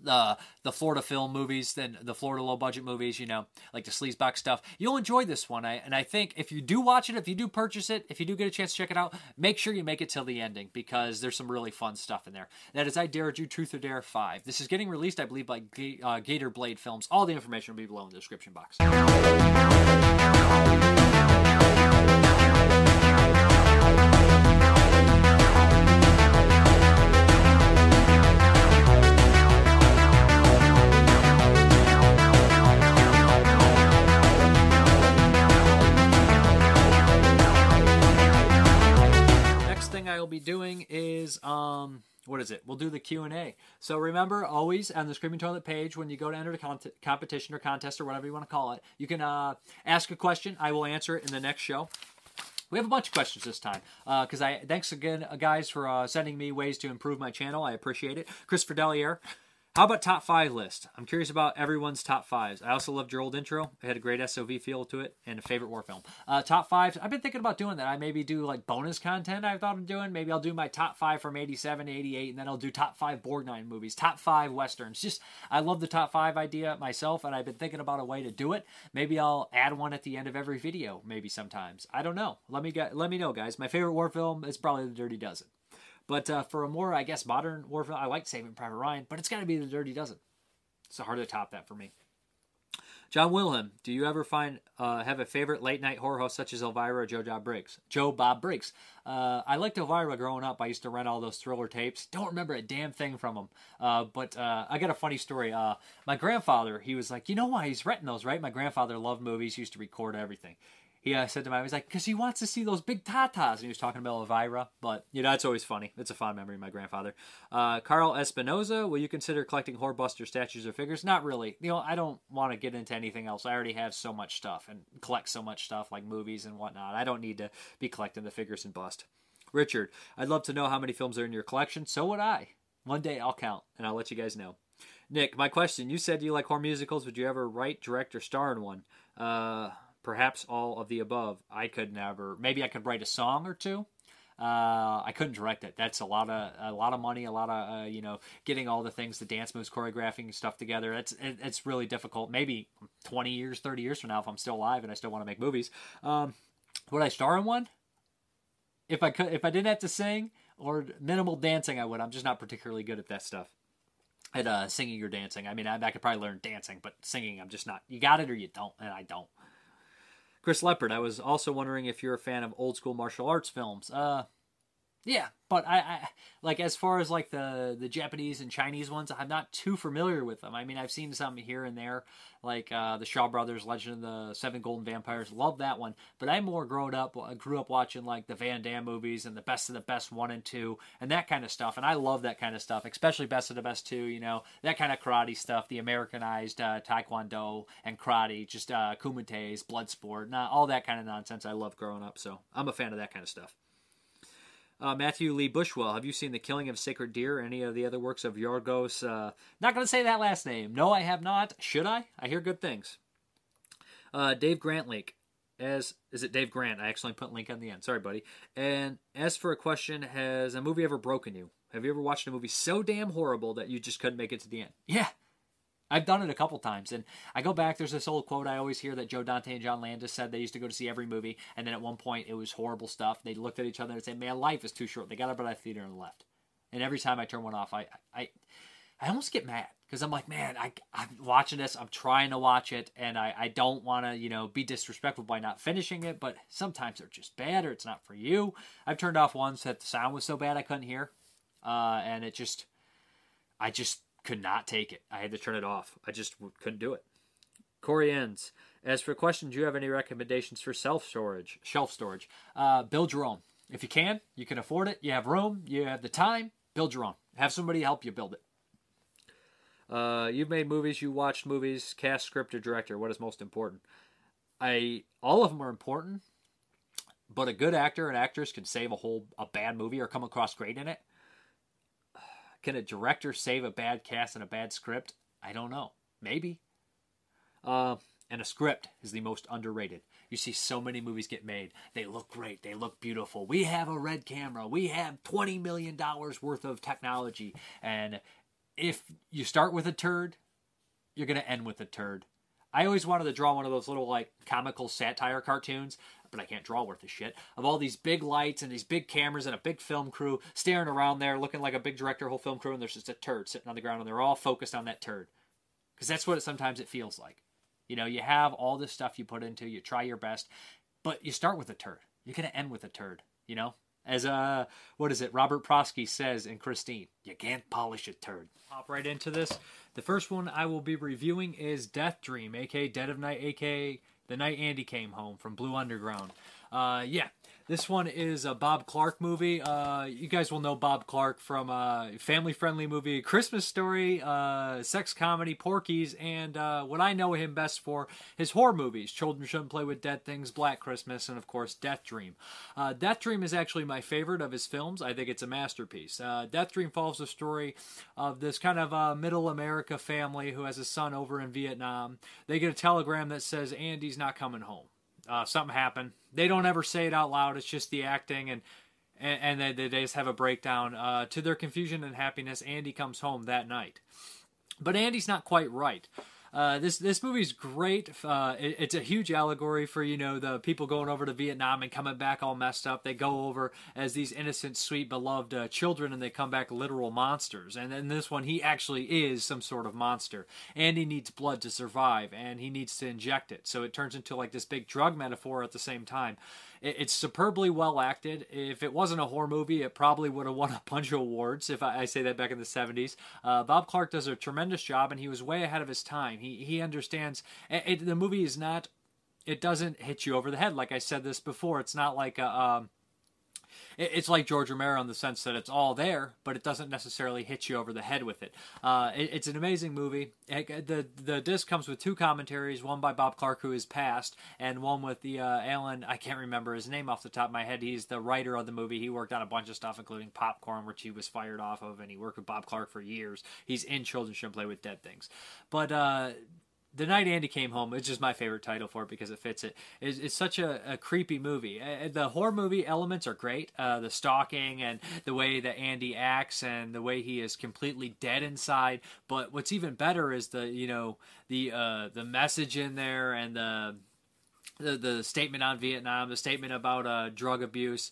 the the Florida film movies, then the Florida low budget movies, you know, like the sleazebach stuff. You'll enjoy this one, I, and I think if you do watch it, if you do purchase it, if you do get a chance to check it out, make sure you make it till the ending because there's some really fun stuff in there. That is I Dare You Truth or Dare Five. This is getting released, I believe, by Ga- uh, Gator Blade Films. All the information will be below in the description box. I will be doing is um what is it? We'll do the Q and A. So remember, always on the Screaming Toilet page, when you go to enter the competition or contest or whatever you want to call it, you can uh, ask a question. I will answer it in the next show. We have a bunch of questions this time because I thanks again, uh, guys, for uh, sending me ways to improve my channel. I appreciate it. Christopher Delier. How about top five list? I'm curious about everyone's top fives. I also loved your old intro. It had a great SOV feel to it and a favorite war film. Uh, top fives. I've been thinking about doing that. I maybe do like bonus content I thought of doing. Maybe I'll do my top five from 87 88, and then I'll do top five Borgnine movies, top five Westerns. Just, I love the top five idea myself, and I've been thinking about a way to do it. Maybe I'll add one at the end of every video, maybe sometimes. I don't know. Let me get, let me know, guys. My favorite war film is probably The Dirty Dozen. But uh, for a more, I guess, modern war I like Saving Private Ryan, but it's got to be The Dirty Dozen. It's hard to top that for me. John Wilhelm, do you ever find uh, have a favorite late night horror host such as Elvira or Joe Bob Briggs? Joe Bob Briggs. Uh, I liked Elvira growing up. I used to rent all those thriller tapes. Don't remember a damn thing from them. Uh, but uh, I got a funny story. Uh, my grandfather, he was like, you know why he's renting those, right? My grandfather loved movies. He used to record everything he uh, said to me, he was like, because he wants to see those big tatas. And he was talking about Elvira. But, you know, it's always funny. It's a fond memory of my grandfather. Uh, Carl Espinoza, will you consider collecting Horrorbuster statues or figures? Not really. You know, I don't want to get into anything else. I already have so much stuff and collect so much stuff like movies and whatnot. I don't need to be collecting the figures and bust. Richard, I'd love to know how many films are in your collection. So would I. One day I'll count and I'll let you guys know. Nick, my question. You said you like horror musicals. Would you ever write, direct, or star in one? Uh perhaps all of the above. I could never. Maybe I could write a song or two. Uh, I couldn't direct it. That's a lot of a lot of money, a lot of uh, you know getting all the things, the dance moves, choreographing stuff together. It, it's really difficult. Maybe twenty years, thirty years from now, if I'm still alive and I still want to make movies, um, would I star in one? If I could, if I didn't have to sing or minimal dancing, I would. I'm just not particularly good at that stuff. At uh, singing or dancing. I mean, I, I could probably learn dancing, but singing, I'm just not. You got it or you don't, and I don't. Chris Leopard, I was also wondering if you're a fan of old school martial arts films. Uh, yeah, but I, I like as far as like the the Japanese and Chinese ones, I'm not too familiar with them. I mean, I've seen some here and there, like uh, the Shaw Brothers, Legend of the Seven Golden Vampires. Love that one, but I more grown up, grew up watching like the Van Damme movies and the Best of the Best one and two and that kind of stuff. And I love that kind of stuff, especially Best of the Best two. You know that kind of karate stuff, the Americanized uh, Taekwondo and karate, just uh, kumites, blood sport, all that kind of nonsense. I love growing up, so I'm a fan of that kind of stuff. Uh, Matthew Lee Bushwell, have you seen The Killing of Sacred Deer or any of the other works of Yorgos? Uh, not going to say that last name. No, I have not. Should I? I hear good things. Uh, Dave Grantlake, as is it Dave Grant? I actually put link on the end. Sorry, buddy. And as for a question, has a movie ever broken you? Have you ever watched a movie so damn horrible that you just couldn't make it to the end? Yeah, I've done it a couple times, and I go back. There's this old quote I always hear that Joe Dante and John Landis said they used to go to see every movie, and then at one point it was horrible stuff. They looked at each other and said, "Man, life is too short." They got up out of the theater and left. And every time I turn one off, I I I almost get mad because I'm like, man, I I'm watching this. I'm trying to watch it, and I I don't want to you know be disrespectful by not finishing it, but sometimes they're just bad or it's not for you. I've turned off ones that the sound was so bad I couldn't hear, uh, and it just I just could not take it. I had to turn it off. I just couldn't do it. Corey ends. As for questions, do you have any recommendations for self storage, shelf storage? Uh, build your own. If you can, you can afford it. You have room. You have the time. Build your own. Have somebody help you build it. Uh, you've made movies. You watched movies. Cast, script, or director. What is most important? I all of them are important, but a good actor and actress can save a whole a bad movie or come across great in it. Can a director save a bad cast and a bad script? I don't know. Maybe. Uh, and a script is the most underrated. You see so many movies get made. They look great. They look beautiful. We have a red camera. We have $20 million worth of technology. And if you start with a turd, you're going to end with a turd. I always wanted to draw one of those little like comical satire cartoons but I can't draw worth a shit, of all these big lights and these big cameras and a big film crew staring around there looking like a big director, whole film crew, and there's just a turd sitting on the ground and they're all focused on that turd. Because that's what it, sometimes it feels like. You know, you have all this stuff you put into, you try your best, but you start with a turd. You're to end with a turd, you know? As uh, what is it? Robert Prosky says in Christine, you can't polish a turd. Hop right into this. The first one I will be reviewing is Death Dream, aka Dead of Night, aka the night Andy came home from Blue Underground. Uh, yeah, This one is a Bob Clark movie. Uh, you guys will know Bob Clark from uh, family-friendly movie Christmas Story, uh, sex comedy Porky's, and uh, what I know him best for his horror movies: Children Shouldn't Play with Dead Things, Black Christmas, and of course Death Dream. Uh, Death Dream is actually my favorite of his films. I think it's a masterpiece. Uh, Death Dream follows the story of this kind of middle America family who has a son over in Vietnam. They get a telegram that says Andy's not coming home uh, something happened. They don't ever say it out loud. It's just the acting, and and, and they, they just have a breakdown. Uh, to their confusion and happiness, Andy comes home that night, but Andy's not quite right. Uh, this this movie's great. Uh, it, it's a huge allegory for you know the people going over to Vietnam and coming back all messed up. They go over as these innocent, sweet, beloved uh, children, and they come back literal monsters. And in this one, he actually is some sort of monster, and he needs blood to survive, and he needs to inject it. So it turns into like this big drug metaphor at the same time. It, it's superbly well acted. If it wasn't a horror movie, it probably would have won a bunch of awards. If I, I say that back in the '70s, uh, Bob Clark does a tremendous job, and he was way ahead of his time. He he understands. It, it, the movie is not. It doesn't hit you over the head. Like I said this before, it's not like a. Um, it's like George Romero in the sense that it's all there, but it doesn't necessarily hit you over the head with it. Uh, it- it's an amazing movie. It- the the disc comes with two commentaries, one by Bob Clark, who is passed, and one with the uh, Alan. I can't remember his name off the top of my head. He's the writer of the movie. He worked on a bunch of stuff, including Popcorn, which he was fired off of, and he worked with Bob Clark for years. He's in Children Shouldn't Play with Dead Things, but. Uh, the night Andy came home, it's just my favorite title for it because it fits it. It's, it's such a, a creepy movie. The horror movie elements are great. Uh, the stalking and the way that Andy acts and the way he is completely dead inside. But what's even better is the you know the uh, the message in there and the the the statement on Vietnam, the statement about uh, drug abuse,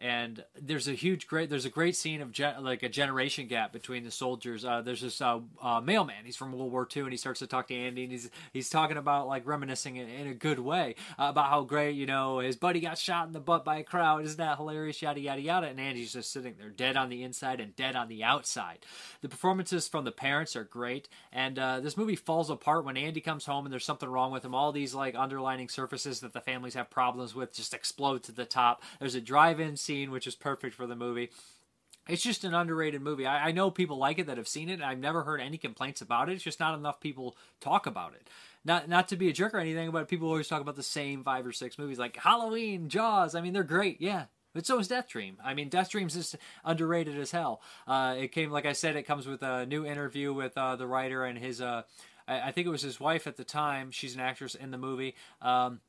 and there's a huge great there's a great scene of like a generation gap between the soldiers. Uh, there's this uh, uh, mailman. He's from World War II, and he starts to talk to Andy, and he's he's talking about like reminiscing in, in a good way uh, about how great you know his buddy got shot in the butt by a crowd. Isn't that hilarious? Yada yada yada. And Andy's just sitting there, dead on the inside and dead on the outside. The performances from the parents are great, and uh, this movie falls apart when Andy comes home and there's something wrong with him. All these like underlining surfaces that the families have problems with just explode to the top. There's a drive-in scene which is perfect for the movie. It's just an underrated movie. I, I know people like it that have seen it. I've never heard any complaints about it. It's just not enough people talk about it. Not not to be a jerk or anything, but people always talk about the same five or six movies like Halloween, Jaws. I mean, they're great, yeah. But so is Death Dream. I mean, Death Dream's just underrated as hell. Uh, it came, like I said, it comes with a new interview with uh, the writer and his. Uh, I, I think it was his wife at the time. She's an actress in the movie. Um,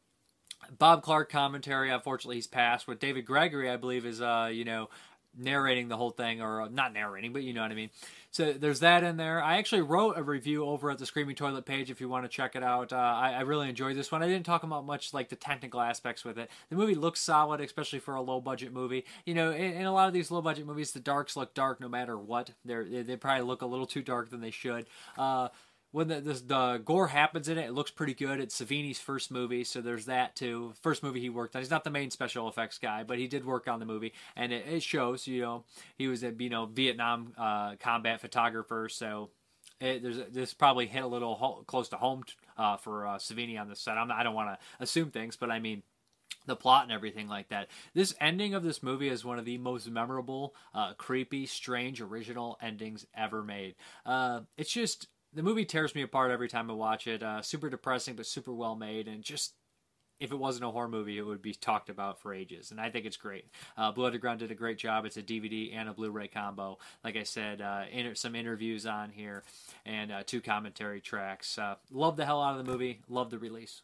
Bob Clark commentary. Unfortunately, he's passed. With David Gregory, I believe, is uh, you know narrating the whole thing, or uh, not narrating, but you know what I mean. So there's that in there. I actually wrote a review over at the Screaming Toilet page if you want to check it out. Uh, I, I really enjoyed this one. I didn't talk about much like the technical aspects with it. The movie looks solid, especially for a low budget movie. You know, in, in a lot of these low budget movies, the darks look dark no matter what. They're, they they probably look a little too dark than they should. Uh, when the, the, the gore happens in it, it looks pretty good. It's Savini's first movie, so there's that too. First movie he worked on. He's not the main special effects guy, but he did work on the movie, and it, it shows. You know, he was a you know Vietnam uh, combat photographer, so it, there's this probably hit a little ho- close to home uh, for uh, Savini on the set. I'm I don't want to assume things, but I mean the plot and everything like that. This ending of this movie is one of the most memorable, uh, creepy, strange, original endings ever made. Uh, it's just the movie tears me apart every time I watch it. Uh, super depressing, but super well made, and just if it wasn't a horror movie, it would be talked about for ages. And I think it's great. Uh, Blue Underground did a great job. It's a DVD and a Blu-ray combo. Like I said, uh, inter- some interviews on here and uh, two commentary tracks. Uh, love the hell out of the movie. Love the release.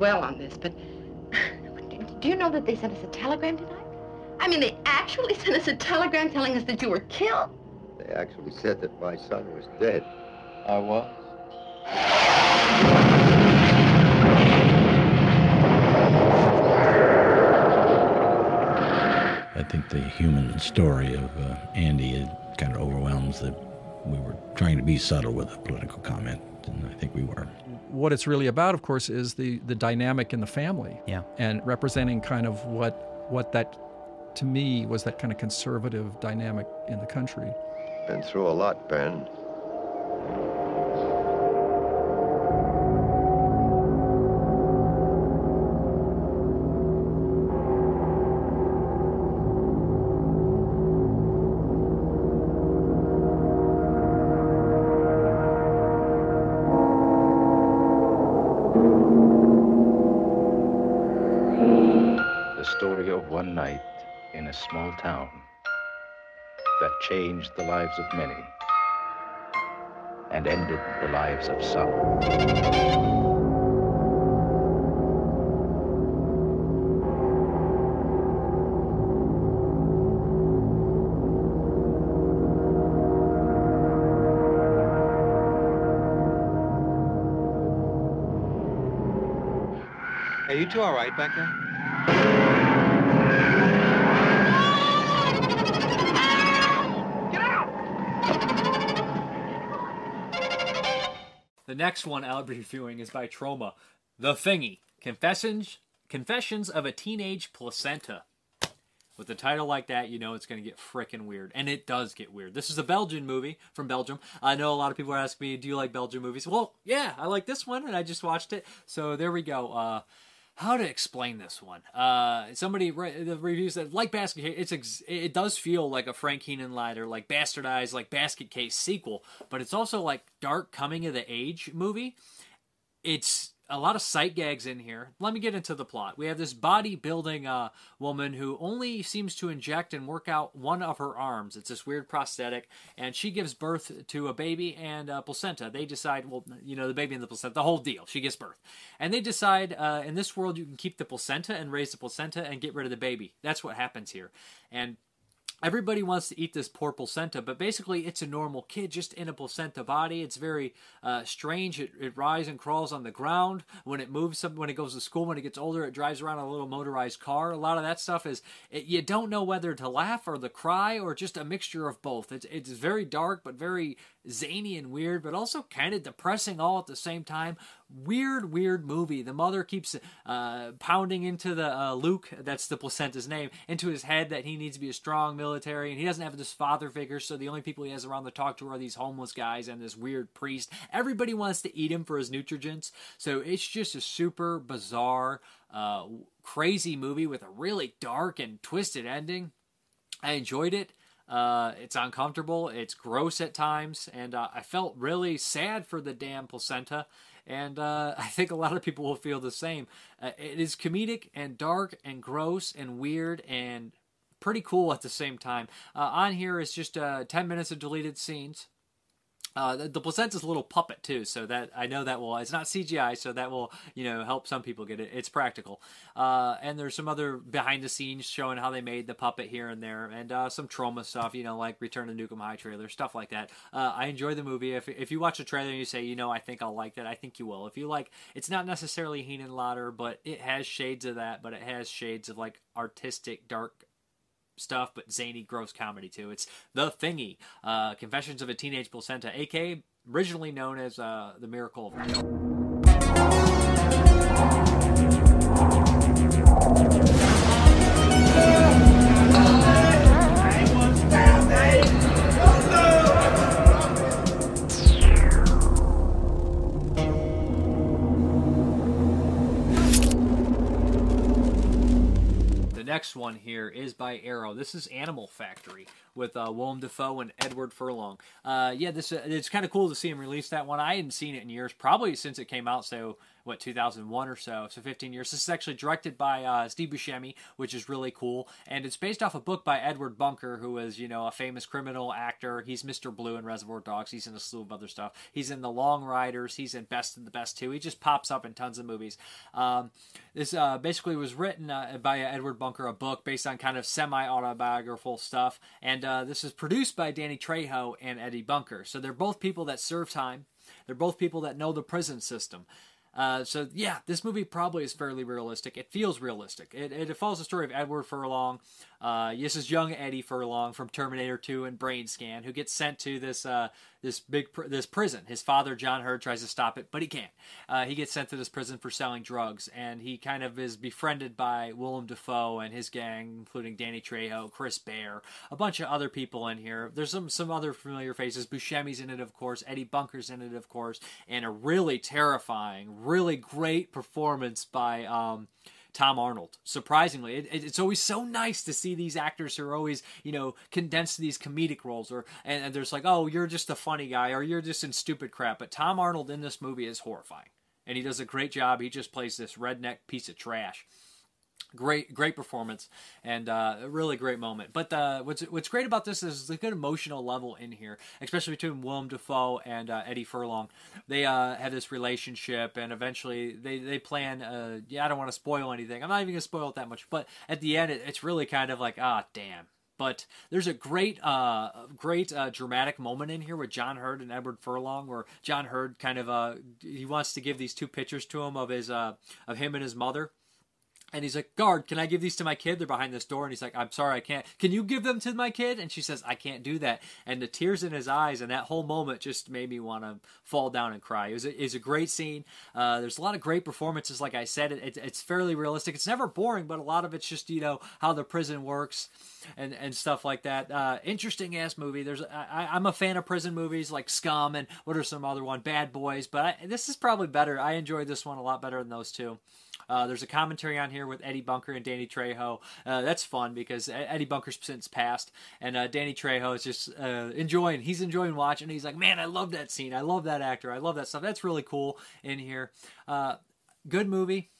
Dwell on this, but do you know that they sent us a telegram tonight? I mean, they actually sent us a telegram telling us that you were killed. They actually said that my son was dead. I was. I think the human story of uh, Andy had kind of overwhelms that we were trying to be subtle with a political comment, and I think we were. What it's really about, of course, is the the dynamic in the family. Yeah. And representing kind of what what that to me was that kind of conservative dynamic in the country. Been through a lot, Ben. A small town that changed the lives of many and ended the lives of some. Are you two all right back there? Next one I'll be reviewing is by Troma. The Thingy. Confessions Confessions of a Teenage Placenta. With a title like that, you know it's going to get frickin' weird. And it does get weird. This is a Belgian movie from Belgium. I know a lot of people are asking me, do you like Belgian movies? Well, yeah, I like this one, and I just watched it. So there we go. Uh, how to explain this one? Uh, somebody re- the reviews that like Basket Case, it's ex- it does feel like a Frank Henenlotter, like bastardized, like Basket Case sequel, but it's also like dark coming of the age movie. It's a lot of sight gags in here. Let me get into the plot. We have this bodybuilding uh, woman who only seems to inject and work out one of her arms. It's this weird prosthetic, and she gives birth to a baby and a placenta. They decide, well, you know, the baby and the placenta, the whole deal. She gives birth, and they decide uh, in this world you can keep the placenta and raise the placenta and get rid of the baby. That's what happens here, and everybody wants to eat this poor placenta, but basically it's a normal kid just in a placenta body. It's very uh, strange. It, it rises and crawls on the ground when it moves. Some, when it goes to school, when it gets older, it drives around a little motorized car. A lot of that stuff is it, you don't know whether to laugh or to cry or just a mixture of both. It's it's very dark but very zany and weird, but also kind of depressing all at the same time. Weird, weird movie. The mother keeps uh, pounding into the uh, Luke, that's the placenta's name, into his head that he needs to be a strong military, and he doesn't have this father figure, so the only people he has around to talk to are these homeless guys and this weird priest. Everybody wants to eat him for his nutrients, so it's just a super bizarre, uh, crazy movie with a really dark and twisted ending. I enjoyed it. Uh, it's uncomfortable. It's gross at times, and uh, I felt really sad for the damn placenta. And uh, I think a lot of people will feel the same. Uh, it is comedic and dark and gross and weird and pretty cool at the same time. Uh, on here is just uh, 10 minutes of deleted scenes. Uh, the, placenta's a little puppet too, so that I know that will. It's not CGI, so that will you know help some people get it. It's practical, uh, and there's some other behind the scenes showing how they made the puppet here and there, and uh, some Troma stuff, you know, like Return to Nuke 'Em High trailer stuff like that. Uh, I enjoy the movie. If if you watch the trailer and you say, you know, I think I'll like that, I think you will. If you like, it's not necessarily Henenlotter, but it has shades of that, but it has shades of like artistic dark stuff, but zany, gross comedy too. It's The Thingy, uh, Confessions of a Teenage Placenta, aka originally known as uh, The Miracle of one here is by Arrow. This is Animal Factory with uh, Willem Dafoe and Edward Furlong. Uh, yeah, this uh, it's kind of cool to see him release that one. I hadn't seen it in years, probably since it came out. So what 2001 or so, so 15 years. This is actually directed by uh, Steve Buscemi, which is really cool, and it's based off a book by Edward Bunker, who is you know a famous criminal actor. He's Mr. Blue in Reservoir Dogs. He's in a slew of other stuff. He's in The Long Riders. He's in Best in the Best too. He just pops up in tons of movies. Um, this uh, basically was written uh, by Edward Bunker, a book based on kind of semi-autobiographical stuff, and uh, this is produced by Danny Trejo and Eddie Bunker. So they're both people that serve time. They're both people that know the prison system. Uh, so yeah, this movie probably is fairly realistic. It feels realistic. It, it follows the story of Edward Furlong, Uh, this is young Eddie Furlong from Terminator 2 and Brain Scan, who gets sent to this uh, this big pr- this prison. His father John Heard tries to stop it, but he can't. Uh, he gets sent to this prison for selling drugs, and he kind of is befriended by Willem Dafoe and his gang, including Danny Trejo, Chris Bauer, a bunch of other people in here. There's some some other familiar faces. Buscemi's in it, of course. Eddie Bunker's in it, of course, and a really terrifying, really great performance by. Um, Tom Arnold. Surprisingly, it, it- it's always so nice to see these actors who are always, you know, condensed to these comedic roles, or and, and there's like, oh, you're just a funny guy, or you're just in stupid crap. But Tom Arnold in this movie is horrifying, and he does a great job. He just plays this redneck piece of trash great great performance and uh, a really great moment. But uh, what's what's great about this is the good emotional level in here especially between Willem Dafoe and uh, Eddie Furlong. They uh, have this relationship and eventually they they plan uh, yeah I don't want to spoil anything. I'm not even gonna spoil it that much but at the end it, it's really kind of like ah damn. But there's a great, uh, great uh, dramatic moment in here with John Heard and Edward Furlong, where John Heard kind of uh, he wants to give these two pictures to him of his uh, of him and his mother, and he's like, Guard, can I give these to my kid? They're behind this door. And he's like, I'm sorry, I can't. Can you give them to my kid? And she says, I can't do that. And the tears in his eyes and that whole moment just made me want to fall down and cry. It was a, it was a great scene. Uh, there's a lot of great performances. Like I said, it, it, it's fairly realistic. It's never boring, but a lot of it's just, you know, how the prison works and, and stuff like that. Uh, interesting ass movie. There's I, I'm a fan of prison movies like Scum and what are some other one? Bad Boys. But I, this is probably better. I enjoyed this one a lot better than those two. Uh, there's a commentary on here with Eddie Bunker and Danny Trejo. Uh, that's fun because Eddie Bunker's since passed, and uh, Danny Trejo is just uh, enjoying. He's enjoying watching. He's like, man, I love that scene. I love that actor. I love that stuff. That's really cool in here. Uh, good movie.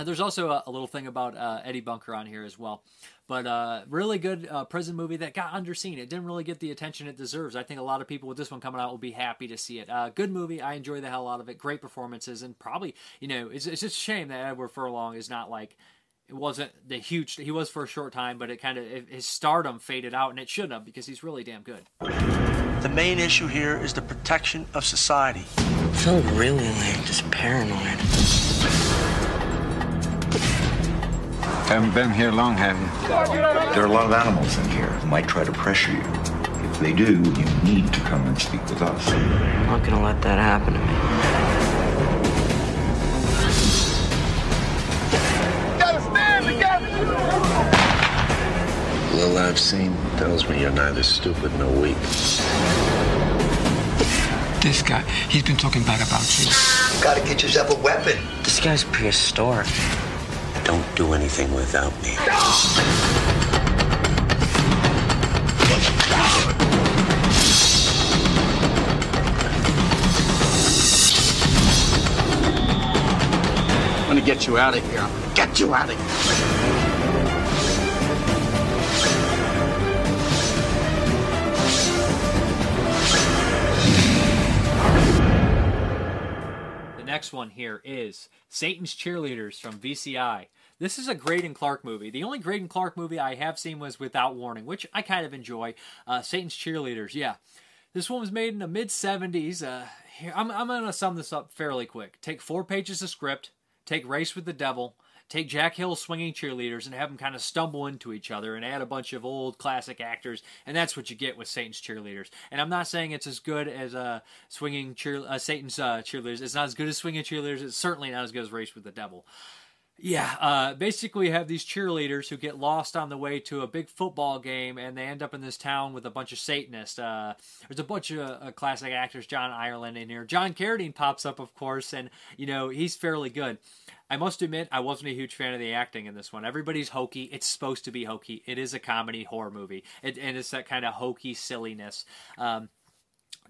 And There's also a, a little thing about uh, Eddie Bunker on here as well. But uh, really good uh, prison movie that got underseen. It didn't really get the attention it deserves. I think a lot of people with this one coming out will be happy to see it. Uh, good movie. I enjoy the hell out of it. Great performances. And probably, you know, it's, it's just a shame that Edward Furlong is not like it wasn't the huge he was for a short time but it kind of his stardom faded out and it shouldn't have because he's really damn good The main issue here is the protection of society. I feel really like just paranoid. Haven't been here long, have you? There are a lot of animals in here who might try to pressure you. If they do, you need to come and speak with us. I'm not gonna let that happen to me. Gotta stand together! Little I've seen tells me you're neither stupid nor weak. This guy, he's been talking bad about you. Gotta get yourself a weapon. This guy's prehistoric. Don't do anything without me. I'm gonna get you out of here. Get you out of here. Next one here is satan's cheerleaders from vci this is a Greydon Clark movie. The only Greydon Clark movie I have seen was Without Warning, which I kind of enjoy. Uh, Satan's Cheerleaders, yeah. This one was made in the mid 70s. Uh, I'm, I'm going to sum this up fairly quick. Take four pages of script, take Race with the Devil, take Jack Hill swinging cheerleaders and have them kind of stumble into each other and add a bunch of old classic actors, and that's what you get with Satan's cheerleaders. And I'm not saying it's as good as uh, swinging cheer uh, Satan's uh, cheerleaders. It's not as good as swinging cheerleaders. It's certainly not as good as Race with the Devil. Yeah, uh, basically you have these cheerleaders who get lost on the way to a big football game, and they end up in this town with a bunch of Satanists. Uh, there's a bunch of uh, classic actors, John Ireland in here. John Carradine pops up, of course, and you know he's fairly good. I must admit, I wasn't a huge fan of the acting in this one. Everybody's hokey. It's supposed to be hokey. It is a comedy horror movie, it, and it's that kind of hokey silliness. Um,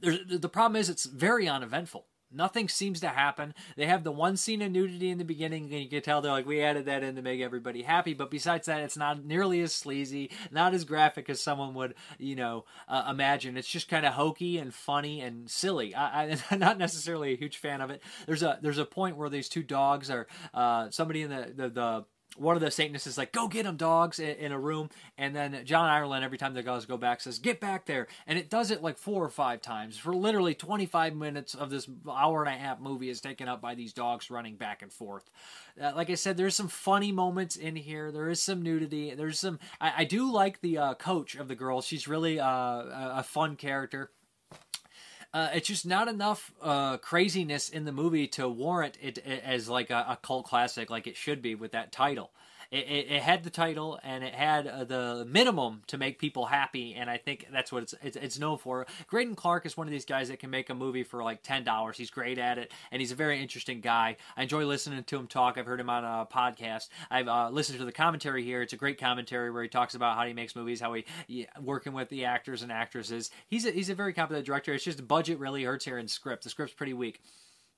the problem is, it's very uneventful. Nothing seems to happen. They have the one scene of nudity in the beginning, and you can tell they're like, we added that in to make everybody happy. But besides that, it's not nearly as sleazy, not as graphic as someone would, you know, uh, imagine. It's just kind of hokey and funny and silly. I, I'm not necessarily a huge fan of it. There's a there's a point where these two dogs are uh, somebody in the the, the one of the Satanists is like, "Go get them, dogs!" in, in a room, and then John Ireland every time the guys go back says, "Get back there!" and it does it like four or five times for literally 25 minutes of this hour and a half movie is taken up by these dogs running back and forth. Uh, like I said, there's some funny moments in here. There is some nudity. There's some. I, I do like the uh, coach of the girls. She's really uh, a, a fun character. Uh, it's just not enough uh, craziness in the movie to warrant it as like a, a cult classic, like it should be with that title. It, it, it had the title and it had uh, the minimum to make people happy, and I think that's what it's, it's it's known for. Greydon Clark is one of these guys that can make a movie for like ten dollars. He's great at it, and he's a very interesting guy. I enjoy listening to him talk. I've heard him on a podcast. I've uh, listened to the commentary here. It's a great commentary where he talks about how he makes movies, how he yeah, working with the actors and actresses. He's a, he's a very competent director. It's just budget really hurts here in script. The script's pretty weak.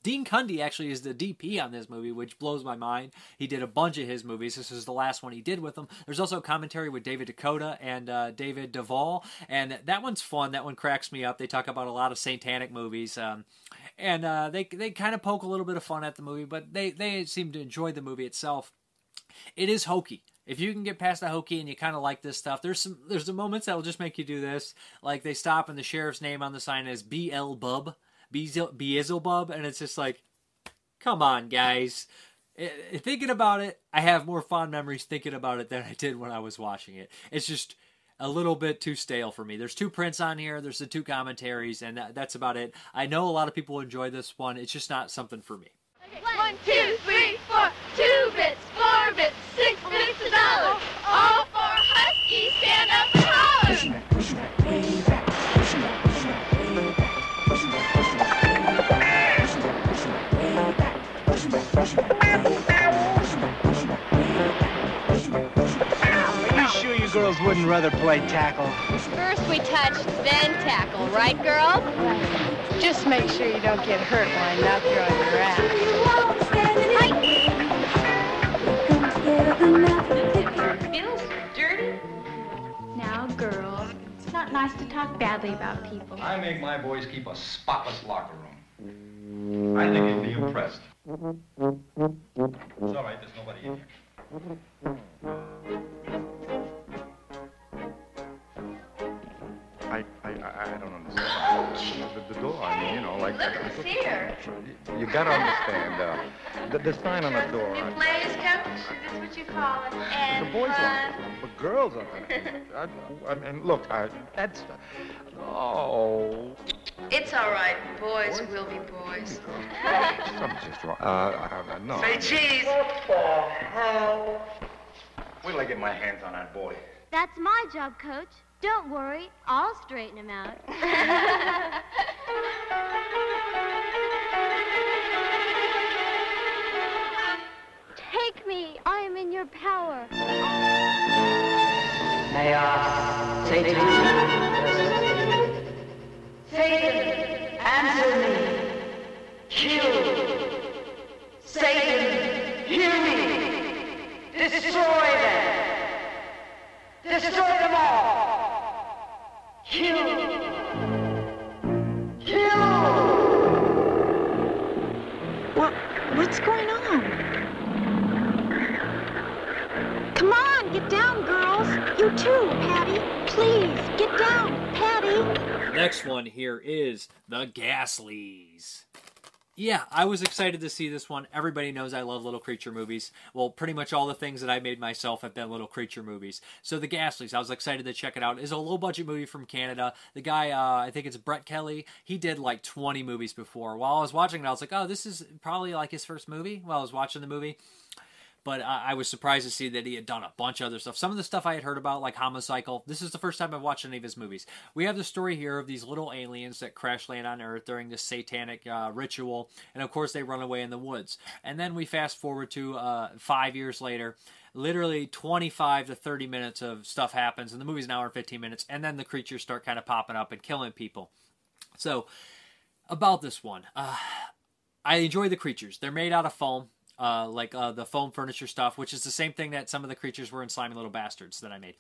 Dean Cundey actually is the DP on this movie, which blows my mind. He did a bunch of his movies. This is the last one he did with them. There's also commentary with David DeCoteau and uh, David Del Valle, and that one's fun. That one cracks me up. They talk about a lot of satanic movies, um, and uh, they they kind of poke a little bit of fun at the movie, but they they seem to enjoy the movie itself. It is hokey. If you can get past the hokey and you kind of like this stuff, there's some there's the moments that will just make you do this. Like they stop and the sheriff's name on the sign is B.L. Bub. Beelzebub, and it's just like, come on, guys. Thinking about it, I have more fond memories thinking about it than I did when I was watching it. It's just a little bit too stale for me. There's two prints on here, there's the two commentaries, and that, that's about it. I know a lot of people enjoy this one. It's just not something for me. One, two, three, girls wouldn't rather play tackle? First we touch, then tackle, right, girls? Just make sure you don't get hurt while I knock you on your ass. Feels dirty. Now, girls, it's not nice to talk badly about people. I make my boys keep a spotless locker room. I think you'd be impressed. It's all right, there's nobody in here. I mean, you know, like... Look who's here. You gotta understand, uh, the, the sign on the door. I- Blaze coach, that's what you call it. And The boys fun. want it, but girls aren't. I, I mean, look, I, that's... Oh, It's all right. Boys will be boys. something's just wrong. Uh, uh, no. Say cheese. Wait till I get my hands on that boy. That's my job, Coach. Don't worry, I'll straighten him out. Take me. I am in your power. May I say to you, Satan, answer me. Kill. Satan, hear me. Destroy them. Destroy them all. Kill. Kill. What? What's going on? Come on, get down, girls. You too, Patty. Please, get down, Patty. Next one here is The Ghastlies. Yeah, I was excited to see this one. Everybody knows I love little creature movies. Well, pretty much all the things that I made myself have been little creature movies. So The Ghastlies, I was excited to check it out. It's a low budget movie from Canada. The guy, uh, I think it's Brett Kelly, he did like 20 movies before. While I was watching it, I was like, oh, this is probably like his first movie while I was watching the movie but I, I was surprised to see that he had done a bunch of other stuff. Some of the stuff I had heard about, like Homicycle, this is the first time I've watched any of his movies. We have the story here of these little aliens that crash land on Earth during this satanic uh, ritual, and of course they run away in the woods. And then we fast forward to uh, five years later. Literally 25 to 30 minutes of stuff happens, and the movie's an hour and 15 minutes, and then the creatures start kind of popping up and killing people. So, about this one, uh, I enjoy the creatures. They're made out of foam uh, like uh, the foam furniture stuff, which is the same thing that some of the creatures were in Slimy Little Bastards that I made.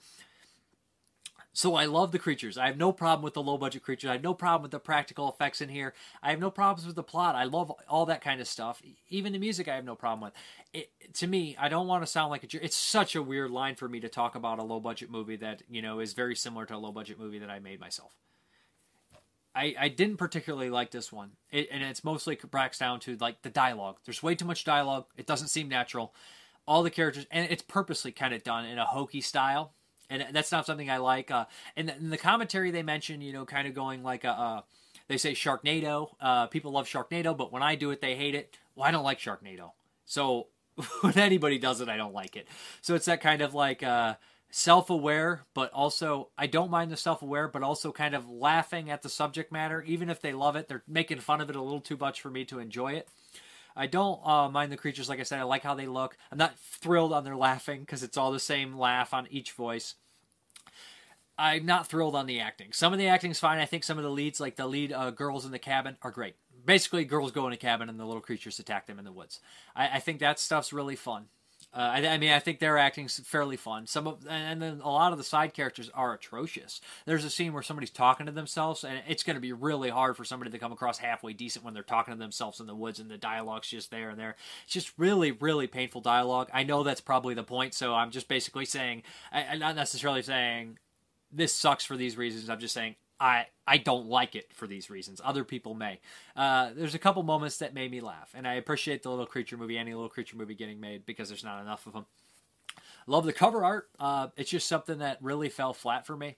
So I love the creatures. I have no problem with the low budget creatures. I have no problem with the practical effects in here. I have no problems with the plot. I love all that kind of stuff. Even the music, I have no problem with. It, to me, I don't want to sound like a jerk. It's such a weird line for me to talk about a low budget movie that you know is very similar to a low budget movie that I made myself. I, I didn't particularly like this one, it, and it's mostly breaks down to like the dialogue. There's way too much dialogue. It doesn't seem natural. All the characters, and it's purposely kind of done in a hokey style and that's not something I like. Uh, and in the commentary they mention, you know, kind of going like a, uh, they say Sharknado. Uh, people love Sharknado, but when I do it, they hate it. Well, I don't like Sharknado, so when anybody does it, I don't like it. So it's that kind of like uh, self-aware, but also I don't mind the self-aware, but also kind of laughing at the subject matter, even if they love it. They're making fun of it a little too much for me to enjoy it. I don't uh, mind the creatures. Like I said, I like how they look. I'm not thrilled on their laughing because it's all the same laugh on each voice. I'm not thrilled on the acting. Some of the acting's fine. I think some of the leads, like the lead uh, girls in the cabin, are great. Basically, girls go in a cabin and the little creatures attack them in the woods. I, I think that stuff's really fun. Uh, I, I, mean, I think their acting's fairly fun. Some of, and then a lot of the side characters are atrocious. There's a scene where somebody's talking to themselves, and it's going to be really hard for somebody to come across halfway decent when they're talking to themselves in the woods, and the dialogue's just there and there. It's just really, really painful dialogue. I know that's probably the point, so I'm just basically saying, I, I'm not necessarily saying this sucks for these reasons. I'm just saying I I don't like it for these reasons. Other people may. Uh, there's a couple moments that made me laugh, and I appreciate the little creature movie, any little creature movie getting made because there's not enough of them. Love the cover art. Uh, it's just something that really fell flat for me.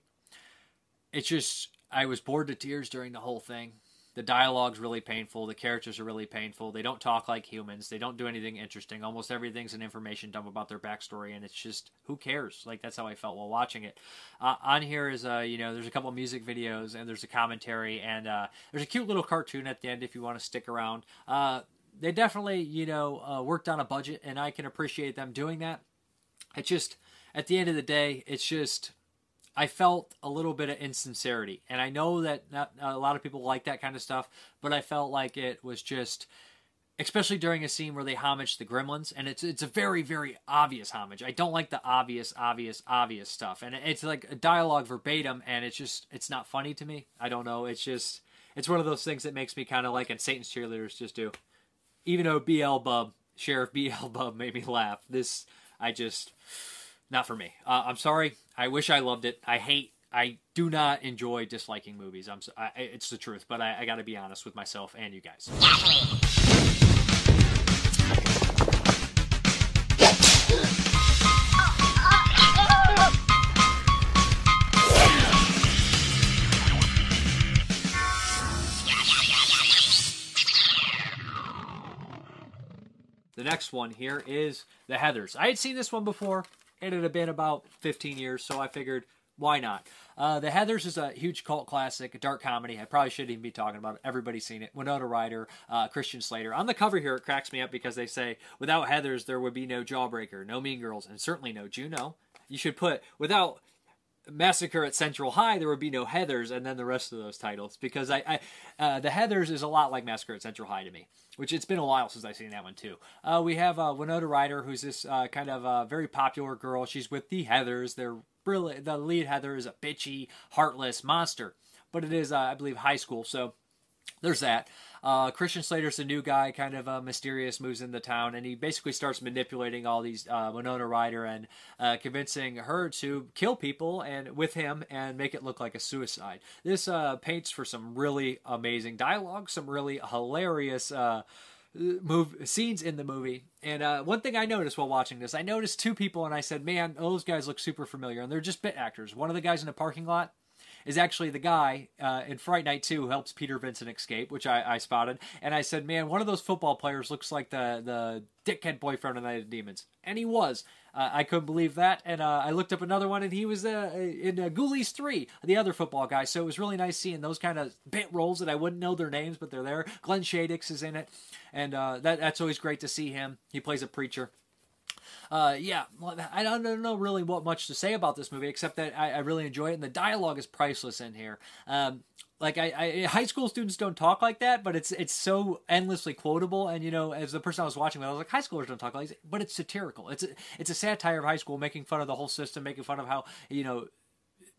It's just I was bored to tears during the whole thing. The dialogue's really painful. The characters are really painful. They don't talk like humans. They don't do anything interesting. Almost everything's an information dump about their backstory, and it's just who cares? Like that's how I felt while watching it. Uh, on here is uh, you know there's a couple music videos and there's a commentary and uh, there's a cute little cartoon at the end if you want to stick around. Uh, they definitely you know uh, worked on a budget, and I can appreciate them doing that. It just at the end of the day, it's just I felt a little bit of insincerity. And I know that not, a lot of people like that kind of stuff, but I felt like it was just especially during a scene where they homage the gremlins and it's it's a very very obvious homage. I don't like the obvious obvious obvious stuff and it's like a dialogue verbatim and it's just it's not funny to me. I don't know. It's just it's one of those things that makes me kind of like and satan's cheerleaders just do. Even though Beelzebub sheriff Beelzebub made me laugh this i just not for me. Uh, I'm sorry. I wish I loved it. I hate. I do not enjoy disliking movies. I'm. I, it's the truth, but I, I got to be honest with myself and you guys. The next one here is The Heathers. I had seen this one before. It had been about 15 years, so I figured, why not? Uh, the Heathers is a huge cult classic, a dark comedy. I probably shouldn't even be talking about it. Everybody's seen it. Winona Ryder, uh, Christian Slater. On the cover here, it cracks me up because they say, without Heathers, there would be no Jawbreaker, no Mean Girls, and certainly no Juno. You should put, without Massacre at Central High, there would be no Heathers, and then the rest of those titles because I, I uh, the Heathers is a lot like Massacre at Central High to me, which it's been a while since I've seen that one too. Uh, we have uh, Winona Ryder, who's this uh, kind of uh, very popular girl. She's with the Heathers. They're really the lead Heather is a bitchy, heartless monster, but it is uh, I believe high school, so there's that. Uh, Christian Slater's a new guy, kind of uh, mysterious, moves into town, and he basically starts manipulating all these uh, Winona Ryder and uh, convincing her to kill people and with him and make it look like a suicide. This uh, paints for some really amazing dialogue, some really hilarious uh, move scenes in the movie. And uh, one thing I noticed while watching this, I noticed two people, and I said, "Man, those guys look super familiar." And they're just bit actors. One of the guys in the parking lot is actually the guy uh, in Fright Night 2 who helps Peter Vincent escape, which I, I, spotted. And I said, man, one of those football players looks like the, the dickhead boyfriend of Night of Demons. And he was. Uh, I couldn't believe that. And uh, I looked up another one, and he was uh, in uh, Ghoulies 3, the other football guy. So it was really nice seeing those kind of bit roles that I wouldn't know their names, but they're there. Glenn Shadix is in it. And uh, that, that's always great to see him. He plays a preacher uh, yeah, I don't know really what much to say about this movie except that I, I really enjoy it, and the dialogue is priceless in here. Um, like I, I, high school students don't talk like that, but it's it's so endlessly quotable. And you know, as the person I was watching with, I was like, high schoolers don't talk like this, but it's satirical. It's a, it's a satire of high school, making fun of the whole system, making fun of how you know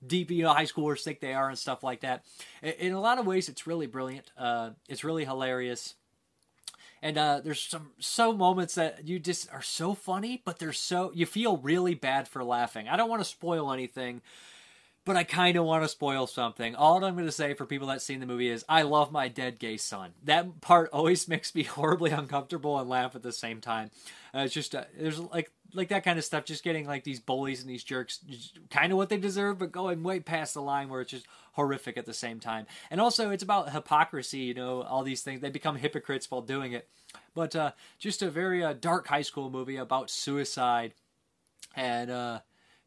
deep you know high schoolers think they are and stuff like that. In, in a lot of ways, it's really brilliant. Uh, it's really hilarious. And uh, there's some so moments that you just are so funny, but they're so you feel really bad for laughing. I don't want to spoil anything, but I kind of want to spoil something. All I'm going to say for people that seen the movie is I love my dead gay son. That part always makes me horribly uncomfortable and laugh at the same time. Uh, it's just uh, there's like like that kind of stuff. Just getting like these bullies and these jerks, kind of what they deserve, but going way past the line where it's just horrific at the same time. And also, it's about hypocrisy. You know, all these things they become hypocrites while doing it. But uh, just a very uh, dark high school movie about suicide and uh,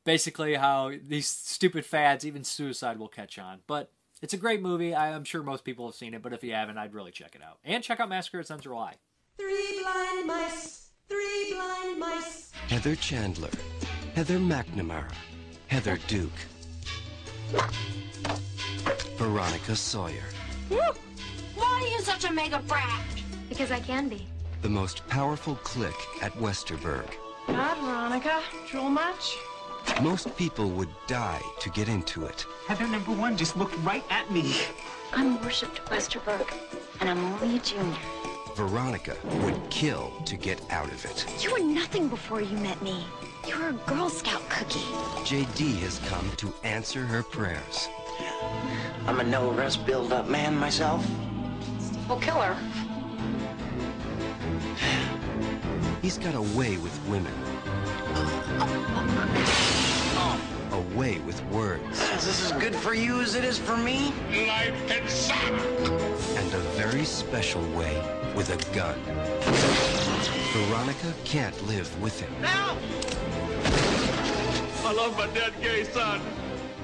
basically how these stupid fads, even suicide, will catch on. But it's a great movie. I, am sure most people have seen it, but if you haven't, I'd really check it out. And check out Massacre at Central High. Three blind mice, three blind mice. Heather Chandler, Heather McNamara, Heather Duke, Veronica Sawyer. Woo! Why are you such a mega brat? Because I can be. The most powerful clique at Westerberg. God, Veronica. Drool much? Most people would die to get into it. Heather number one just looked right at me. I'm worshipped Westerberg, and I'm only a junior. Veronica would kill to get out of it. You were nothing before you met me. You were a Girl Scout cookie. JD has come to answer her prayers. I'm a no-rest build-up man myself. We'll kill her. He's got a way with women. A way with words. Is this as good for you as it is for me? Life and son. And a very special way with a gun. Veronica can't live with him. Now! I love my dead gay son.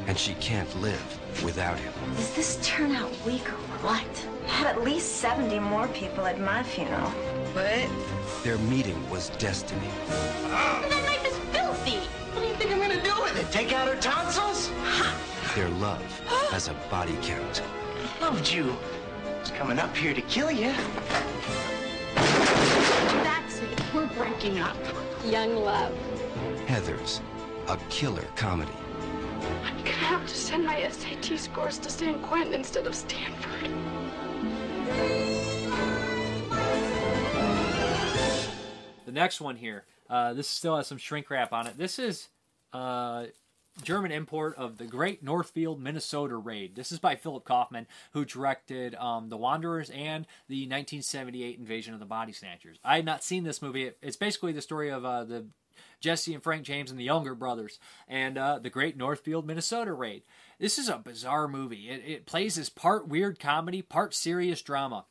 And she can't live without him. Does this turn out weak or what? I Had at least 70 more people at my funeral. What? Their meeting was destiny. Oh. That knife is filthy. What do you think I'm gonna do with it? Take out her tonsils? Their love has a body count. I loved you. I was coming up here to kill you. That's it. We're breaking up. Young love. Heathers, a killer comedy. I'm gonna have to send my SAT scores to San Quentin instead of Stanford. The next one here, uh, this still has some shrink wrap on it. This is uh, German import of the Great Northfield, Minnesota Raid. This is by Philip Kaufman, who directed um, The Wanderers and the 1978 Invasion of the Body Snatchers. I had not seen this movie. It's basically the story of uh, the Jesse and Frank James and the Younger Brothers and uh, the Great Northfield, Minnesota Raid. This is a bizarre movie. It, it plays as part weird comedy, part serious drama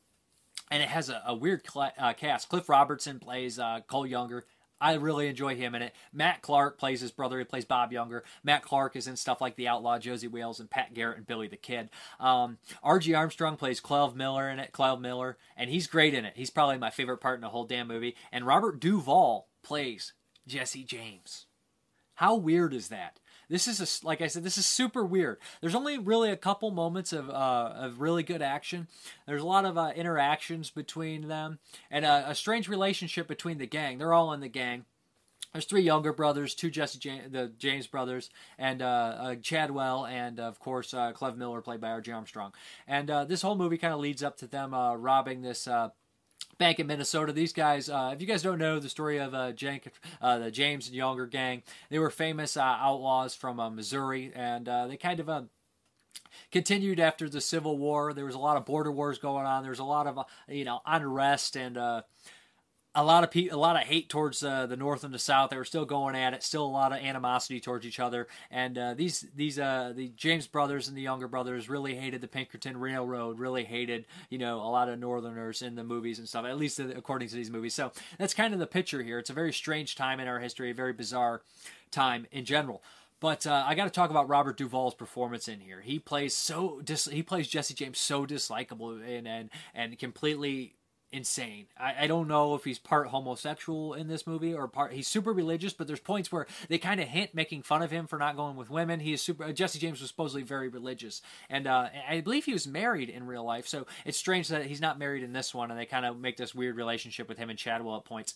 and it has a, a weird uh, cast. Cliff Robertson plays uh, Cole Younger. I really enjoy him in it. Matt Clark plays his brother. He plays Bob Younger. Matt Clark is in stuff like The Outlaw, Josey Wales, and Pat Garrett and Billy the Kid. Um, R.G. Armstrong plays Cleve Miller in it. Cleve Miller, and he's great in it. He's probably my favorite part in the whole damn movie. And Robert Duvall plays Jesse James. How weird is that? This is a, like I said, this is super weird. There's only really a couple moments of uh, of really good action. There's a lot of uh, interactions between them and a, a strange relationship between the gang. They're all in the gang. There's three younger brothers, two Jesse James, the James brothers, and uh, uh, Chadwell, and of course uh, Cleve Miller, played by R.G. Armstrong. And uh, this whole movie kind of leads up to them uh, robbing this bank in Minnesota. These guys, uh, if you guys don't know the story of uh, uh, the James and Younger gang, they were famous uh, outlaws from uh, Missouri, and uh, they kind of continued after the Civil War. There was a lot of border wars going on. There was a lot of you know unrest and. A lot of pe- a lot of hate towards uh, the North and the South. They were still going at it. Still a lot of animosity towards each other. And uh, these these uh, the James brothers and the younger brothers really hated the Pinkerton Railroad. Really hated you know a lot of Northerners in the movies and stuff. At least according to these movies. So that's kind of the picture here. It's a very strange time in our history. A very bizarre time in general. But uh, I got to talk about Robert Duvall's performance in here. He plays so dis- he plays Jesse James so dislikable and and and completely insane. I, I don't know if he's part homosexual in this movie or part he's super religious, but there's points where they kind of hint making fun of him for not going with women. He is super. Uh, Jesse James was supposedly very religious, and uh, I believe he was married in real life. So it's strange that he's not married in this one, and they kind of make this weird relationship with him and Chadwell at points.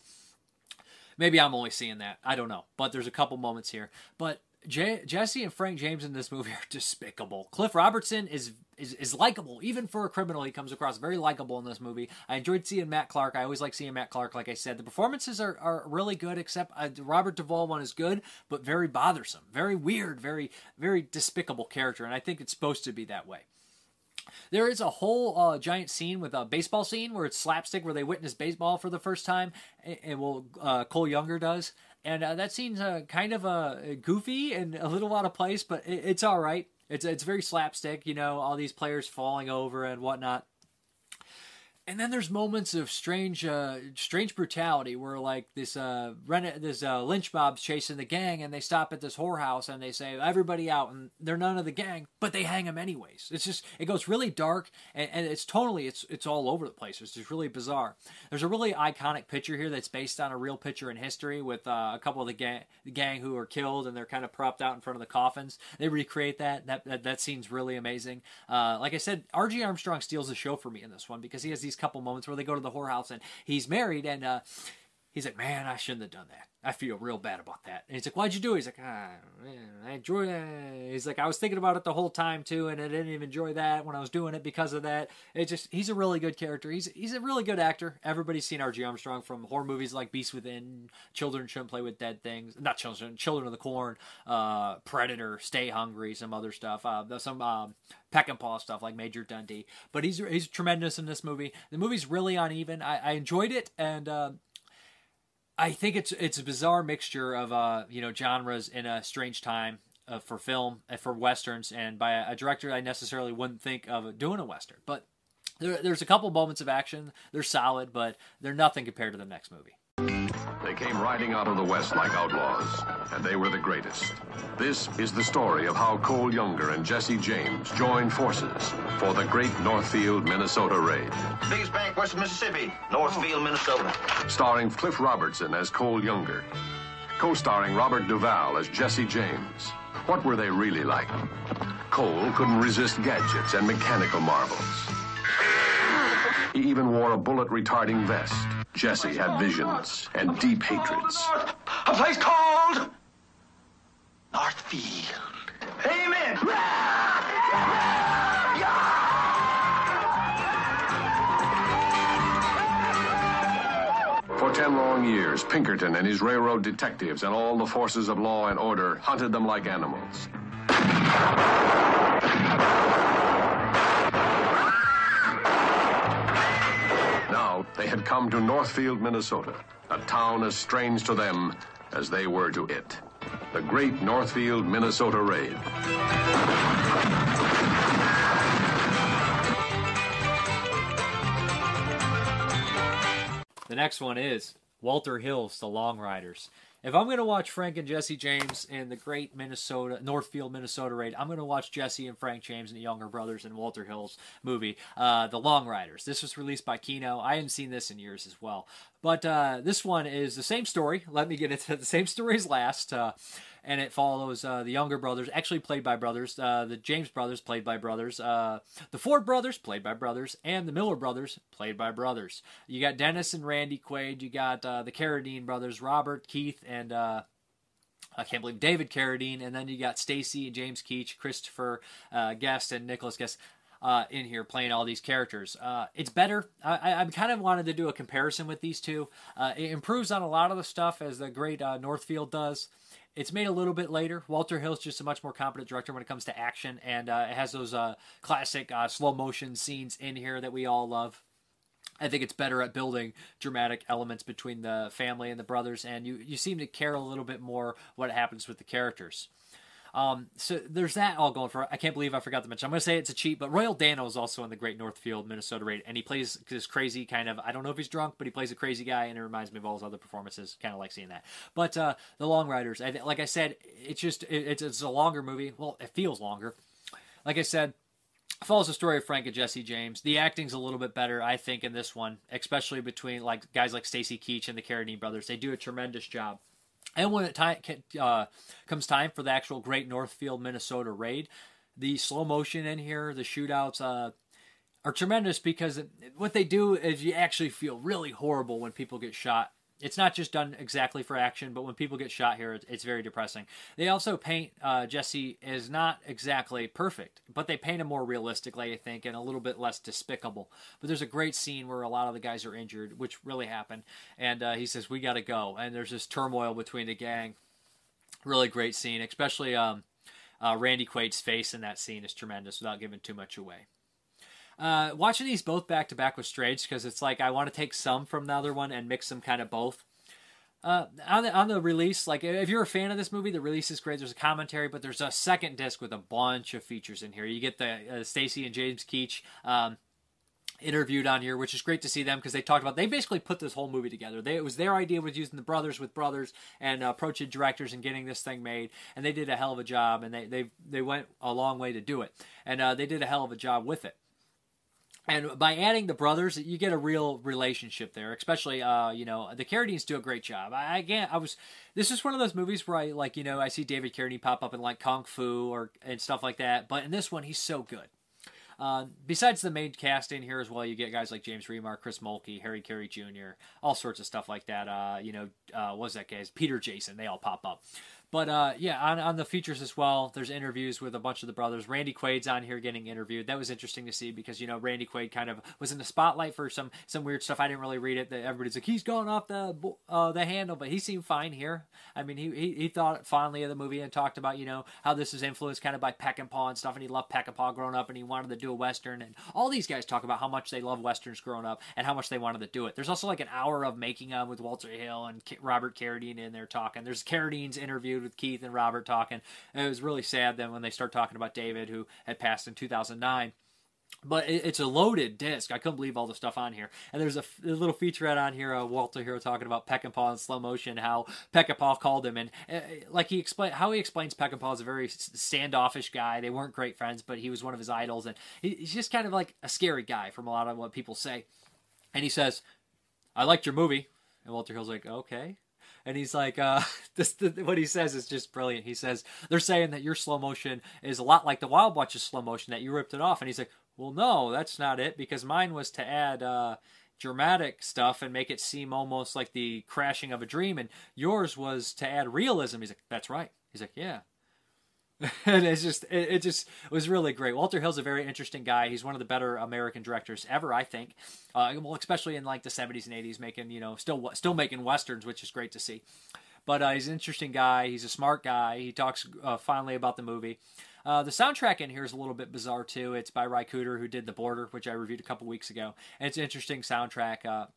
Maybe I'm only seeing that. I don't know. But there's a couple moments here. But J- Jesse and Frank James in this movie are despicable. Cliff Robertson is is, is likable, even for a criminal. He comes across very likable in this movie. I enjoyed seeing Matt Clark. I always like seeing Matt Clark. Like I said, the performances are, are really good. Except uh, Robert Duvall one is good, but very bothersome, very weird, very very despicable character. And I think it's supposed to be that way. There is a whole uh, giant scene with a baseball scene where it's slapstick, where they witness baseball for the first time, and, and well, uh, Cole Younger does, and uh, that scene's uh, kind of uh, goofy and a little out of place, but it, it's all right. It's it's very slapstick, you know, all these players falling over and whatnot. And then there's moments of strange, uh, strange brutality where like this, uh, Ren- this uh, lynch mob's chasing the gang, and they stop at this whorehouse and they say everybody out, and they're none of the gang, but they hang them anyways. It's just it goes really dark, and, and it's totally it's it's all over the place. It's just really bizarre. There's a really iconic picture here that's based on a real picture in history with uh, a couple of the gang, the gang who are killed, and they're kind of propped out in front of the coffins. They recreate that. That that, that scene's really amazing. Uh, like I said, R.G. Armstrong steals the show for me in this one because he has these couple moments where they go to the whorehouse and he's married and uh, he's like, man, I shouldn't have done that. I feel real bad about that. And he's like, why'd you do it? He's like, ah, man, I enjoy that. He's like, I was thinking about it the whole time too, and I didn't even enjoy that when I was doing it because of that. It just, he's a really good character. He's he's a really good actor. Everybody's seen R.G. Armstrong from horror movies like Beast Within, Children Shouldn't Play with Dead Things, not Children, Children of the Corn, uh, Predator, Stay Hungry, some other stuff, uh, some um, Peckinpah stuff like Major Dundee. But he's he's tremendous in this movie. The movie's really uneven. I, I enjoyed it, and uh, I think it's it's a bizarre mixture of uh you know genres in a strange time uh, for film and for westerns, and by a, a director I necessarily wouldn't think of doing a western. But there, there's a couple moments of action. They're solid, but they're nothing compared to the next movie. They came riding out of the West like outlaws, and they were the greatest. This is the story of how Cole Younger and Jesse James joined forces for the great Northfield, Minnesota raid. Biggest bank west of Mississippi, Northfield, Minnesota. Starring Cliff Robertson as Cole Younger, co-starring Robert Duvall as Jesse James. What were they really like? Cole couldn't resist gadgets and mechanical marvels. He even wore a bullet-retarding vest. Jesse had visions and deep hatreds. A place called Northfield. Amen. For ten long years, Pinkerton and his railroad detectives and all the forces of law and order hunted them like animals. Now, they had come to Northfield, Minnesota, a town as strange to them as they were to it. The great Northfield, Minnesota raid. The next one is Walter Hill's The Long Riders. If I'm going to watch Frank and Jesse James in the great Minnesota, Northfield, Minnesota raid, I'm going to watch Jesse and Frank James and the Younger Brothers in Walter Hill's movie, uh, The Long Riders. This was released by Kino. I haven't seen this in years as well. But uh, this one is the same story. Let me get into the same story as last. Uh, and it follows uh, the younger brothers, actually played by brothers, uh, the James brothers, played by brothers, uh, the Ford brothers, played by brothers, and the Miller brothers, played by brothers. You got Dennis and Randy Quaid. You got uh, the Carradine brothers, Robert, Keith, and uh, I can't believe David Carradine, and then you got Stacy and James Keach, Christopher uh, Guest, and Nicholas Guest. Uh, in here playing all these characters. Uh, it's better. I, I kind of wanted to do a comparison with these two. Uh, it improves on a lot of the stuff as the great Northfield does. It's made a little bit later. Walter Hill's just a much more competent director when it comes to action, and uh, it has those uh, classic slow motion scenes in here that we all love. I think it's better at building dramatic elements between the family and the brothers, and you, you seem to care a little bit more what happens with the characters. Um, so there's that all going for. I can't believe I forgot to mention. I'm going to say it's a cheat, but Royal Dano is also in the Great Northfield, Minnesota raid, and he plays this crazy kind of. I don't know if he's drunk, but he plays a crazy guy, and it reminds me of all his other performances. Kind of like seeing that. But uh, the Long Riders, like I said, it's just it, it's, it's a longer movie. Well, it feels longer. Like I said, follows the story of Frank and Jesse James. The acting's a little bit better, I think, in this one, especially between like guys like Stacy Keach and the Carradine brothers. They do a tremendous job. And when it time, uh, comes time for the actual Great Northfield, Minnesota raid, the slow motion in here, the shootouts, uh, are tremendous because what they do is you actually feel really horrible when people get shot it's not just done exactly for action, but when people get shot here, it's, it's very depressing. They also paint uh, Jesse as not exactly perfect, but they paint him more realistically, I think, and a little bit less despicable. But there's a great scene where a lot of the guys are injured, which really happened, and uh, he says, "We got to go," and there's this turmoil between the gang. Really great scene, especially um, uh, Randy Quaid's face in that scene is tremendous, without giving too much away. Uh, watching these both back to back was strange because it's like I want to take some from the other one and mix them kind of both. Uh, on the on the release, like if you're a fan of this movie, the release is great. There's a commentary, but there's a second disc with a bunch of features in here. You get the uh, Stacy and James Keach um, interviewed on here, which is great to see them because they talked about they basically put this whole movie together. They, it was their idea was using the brothers with brothers and uh, approaching directors and getting this thing made, and they did a hell of a job, and they they they went a long way to do it, and uh, they did a hell of a job with it and by adding the brothers, you get a real relationship there. Especially, uh, you know, the Carradines do a great job. I again, I was. This is one of those movies where I like, you know, I see David Carradine pop up in like Kung Fu or and stuff like that. But in this one, he's so good. Uh, besides the main cast in here as well, you get guys like James Remar, Chris Mulkey, Harry Carey Jr., all sorts of stuff like that. Uh, you know, uh, what's that guy's Peter Jason? They all pop up. But uh, yeah, on, on the features as well, there's interviews with a bunch of the brothers. Randy Quaid's on here getting interviewed. That was interesting to see because you know Randy Quaid kind of was in the spotlight for some some weird stuff. I didn't really read it. That everybody's like he's going off the uh, the handle, but he seemed fine here. I mean, he, he he thought fondly of the movie and talked about you know how this is influenced kind of by Peckinpah and Paw and stuff, and he loved Peckinpah growing up, and he wanted to do a western. And all these guys talk about how much they love westerns growing up and how much they wanted to do it. There's also like an hour of making them with Walter Hill and Robert Carradine in there talking. There's Carradine's interviewed with Keith and Robert talking. And it was really sad then when they start talking about David, who had passed in 2009. But it's a loaded disc. I couldn't believe all the stuff on here. And there's a, a little featurette on here, uh, Walter here talking about Peckinpah in slow motion, how Peckinpah called him, and uh, like he explained how he explains Peckinpah is a very standoffish guy. They weren't great friends, but he was one of his idols, and he, he's just kind of like a scary guy from a lot of what people say. And he says, "I liked your movie," and Walter Hill's like, "Okay." And he's like, uh, this, the, what he says is just brilliant. He says they're saying that your slow motion is a lot like the Wild Bunch's slow motion that you ripped it off, and he's like, well, no, that's not it because mine was to add. Uh, dramatic stuff and make it seem almost like the crashing of a dream and yours was to add realism he's like that's right he's like yeah and it's just it, it, just was really great. Walter Hill's a very interesting guy. He's one of the better American directors ever, I think. Uh, well, especially in like the 70s and 80s, making you know still still making westerns, which is great to see. But uh, he's an interesting guy. He's a smart guy. He talks uh, finally about the movie. Uh, the soundtrack in here is a little bit bizarre too. It's by Ry Cooder, who did The Border, which I reviewed a couple weeks ago. And it's an interesting soundtrack. Uh,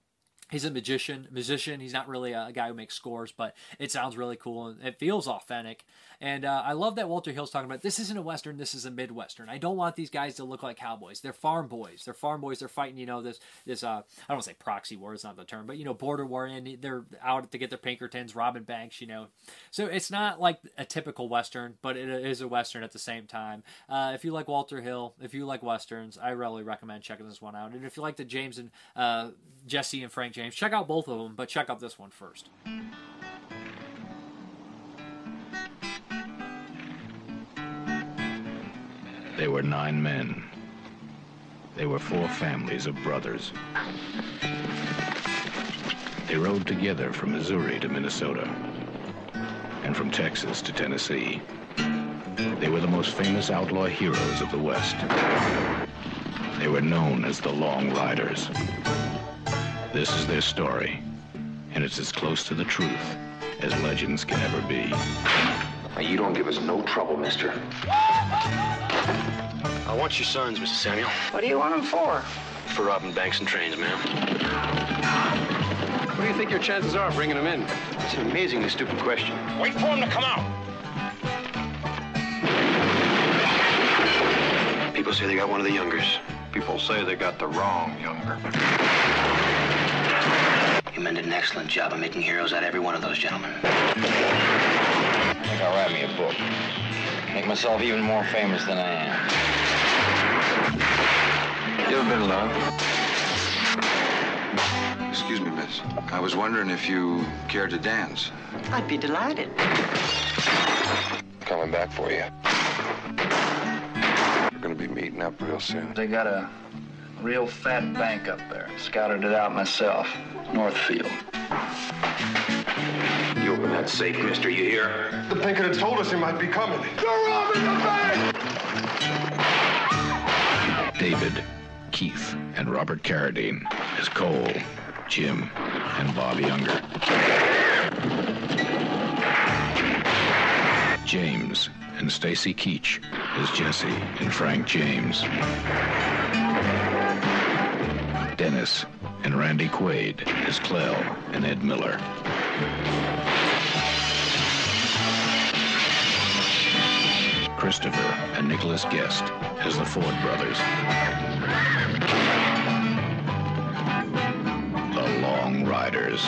he's a magician musician he's not really a, guy who makes scores but it sounds really cool and it feels authentic and uh, i love that walter hill's talking about this isn't a western this is a midwestern. I don't want these guys to look like cowboys. They're farm boys. They're farm boys. They're fighting you know this this uh, i don't say proxy war is not the term but you know border war and they're out to get their pinkertons robbing banks you know. So it's not like a typical western but it is a western at the same time. Uh, if you like walter hill if you like westerns i really recommend checking this one out. And if you like the james and uh, jesse and frank James. Check out both of them, but check out this one first. They were nine men. They were four families of brothers. They rode together from Missouri to Minnesota and from Texas to Tennessee. They were the most famous outlaw heroes of the West. They were known as the Long Riders. This is their story, and it's as close to the truth as legends can ever be. Now, you don't give us no trouble, mister. I want your sons, Mr. Samuel. What do you want them for? For robbing banks and trains, ma'am. What do you think your chances are of bringing them in? It's an amazingly stupid question. Wait for them to come out. People say they got one of the youngers. People say they got the wrong younger. You men did an excellent job of making heroes out of every one of those gentlemen. I think I'll write me a book. Make myself even more famous than I am. You ever been in love? Excuse me, miss. I was wondering if you cared to dance. I'd be delighted. Coming back for you. We're gonna be meeting up real soon. They got a real fat bank up there. Scouted it out myself. Northfield. That safe, mister, you hear? The Pinkerton told us he might be coming. You're robbing the bank! David, Keith, and Robert Carradine as Cole, Jim, and Bob Younger. James and Stacy Keach as Jesse and Frank James. Dennis and Randy Quaid as Clell and Ed Miller. Christopher and Nicholas Guest as the Ford brothers. The Long Riders.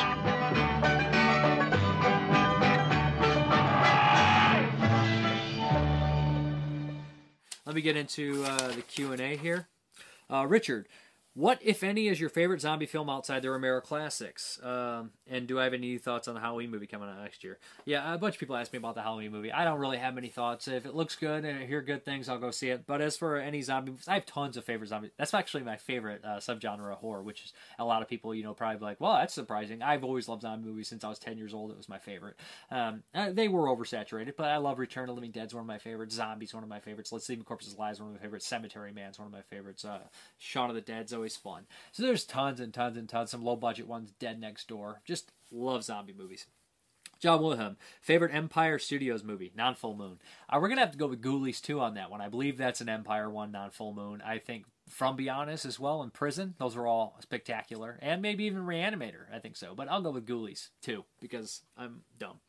Let me get into uh, the Q and A here. Uh, Richard, what, if any, is your favorite zombie film outside the Romero classics? Um, and do I have any thoughts on the Halloween movie coming out next year? Yeah, a bunch of people ask me about the Halloween movie. I don't really have many thoughts. If it looks good and I hear good things, I'll go see it. But as for any zombie movies, I have tons of favorite zombie. That's actually my favorite uh, subgenre of horror, which is a lot of people, you know, probably like, well, that's surprising. I've always loved zombie movies since I was 10 years old. It was my favorite. Um, uh, they were oversaturated, but I love Return of the Living Dead's one of my favorites. Zombies, one of my favorites. Let Sleeping Corpses Lie, one of my favorites. Cemetery Man's one of my favorites. Uh, Shaun of the Dead's always fun. So there's tons and tons and tons. Some low budget ones. Dead Next Door. Just love zombie movies. John Wilhelm, favorite Empire Studios movie, Non Full Moon. Uh, we're gonna have to go with Ghoulies 2 on that one. I believe that's an Empire one, Non Full Moon. I think From Beyond Us as well, and Prison. Those are all spectacular, and maybe even Reanimator. I think so, but I'll go with Ghoulies 2 because I'm dumb.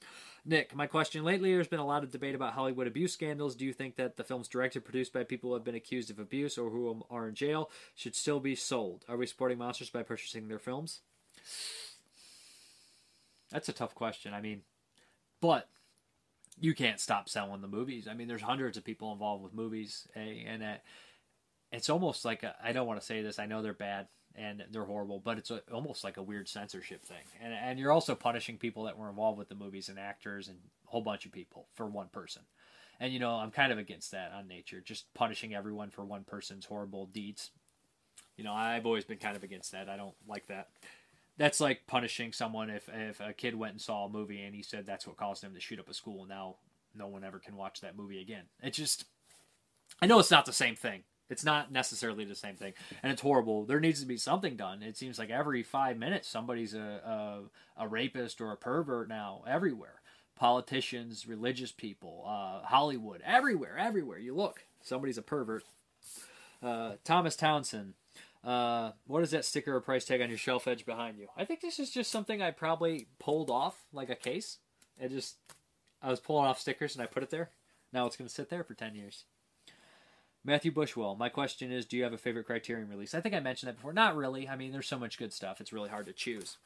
Nick, my question lately there's been a lot of debate about Hollywood abuse scandals. Do you think that the films directed, produced by people who have been accused of abuse or who are in jail should still be sold? Are we supporting monsters by purchasing their films? That's a tough question. I mean, but you can't stop selling the movies. I mean, there's hundreds of people involved with movies, and it's almost like I don't want to say this. I know they're bad and they're horrible, but it's a, almost like a weird censorship thing. And and you're also punishing people that were involved with the movies and actors and a whole bunch of people for one person. And you know, I'm kind of against that on nature, just punishing everyone for one person's horrible deeds. You know, I've always been kind of against that. I don't like that. That's like punishing someone if if a kid went and saw a movie and he said that's what caused him to shoot up a school. Now no one ever can watch that movie again. It just I know it's not the same thing. It's not necessarily the same thing, and it's horrible. There needs to be something done. It seems like every five minutes somebody's a a, a rapist or a pervert now everywhere. Politicians, religious people, uh, Hollywood, everywhere, everywhere you look, somebody's a pervert. Uh, Thomas Townsend, uh, what is that sticker or price tag on your shelf edge behind you? I think this is just something I probably pulled off like a case. I just I was pulling off stickers and I put it there. Now it's going to sit there for ten years. Matthew Bushwell, my question is Do you have a favorite Criterion release? I think I mentioned that before. Not really. I mean, there's so much good stuff, it's really hard to choose.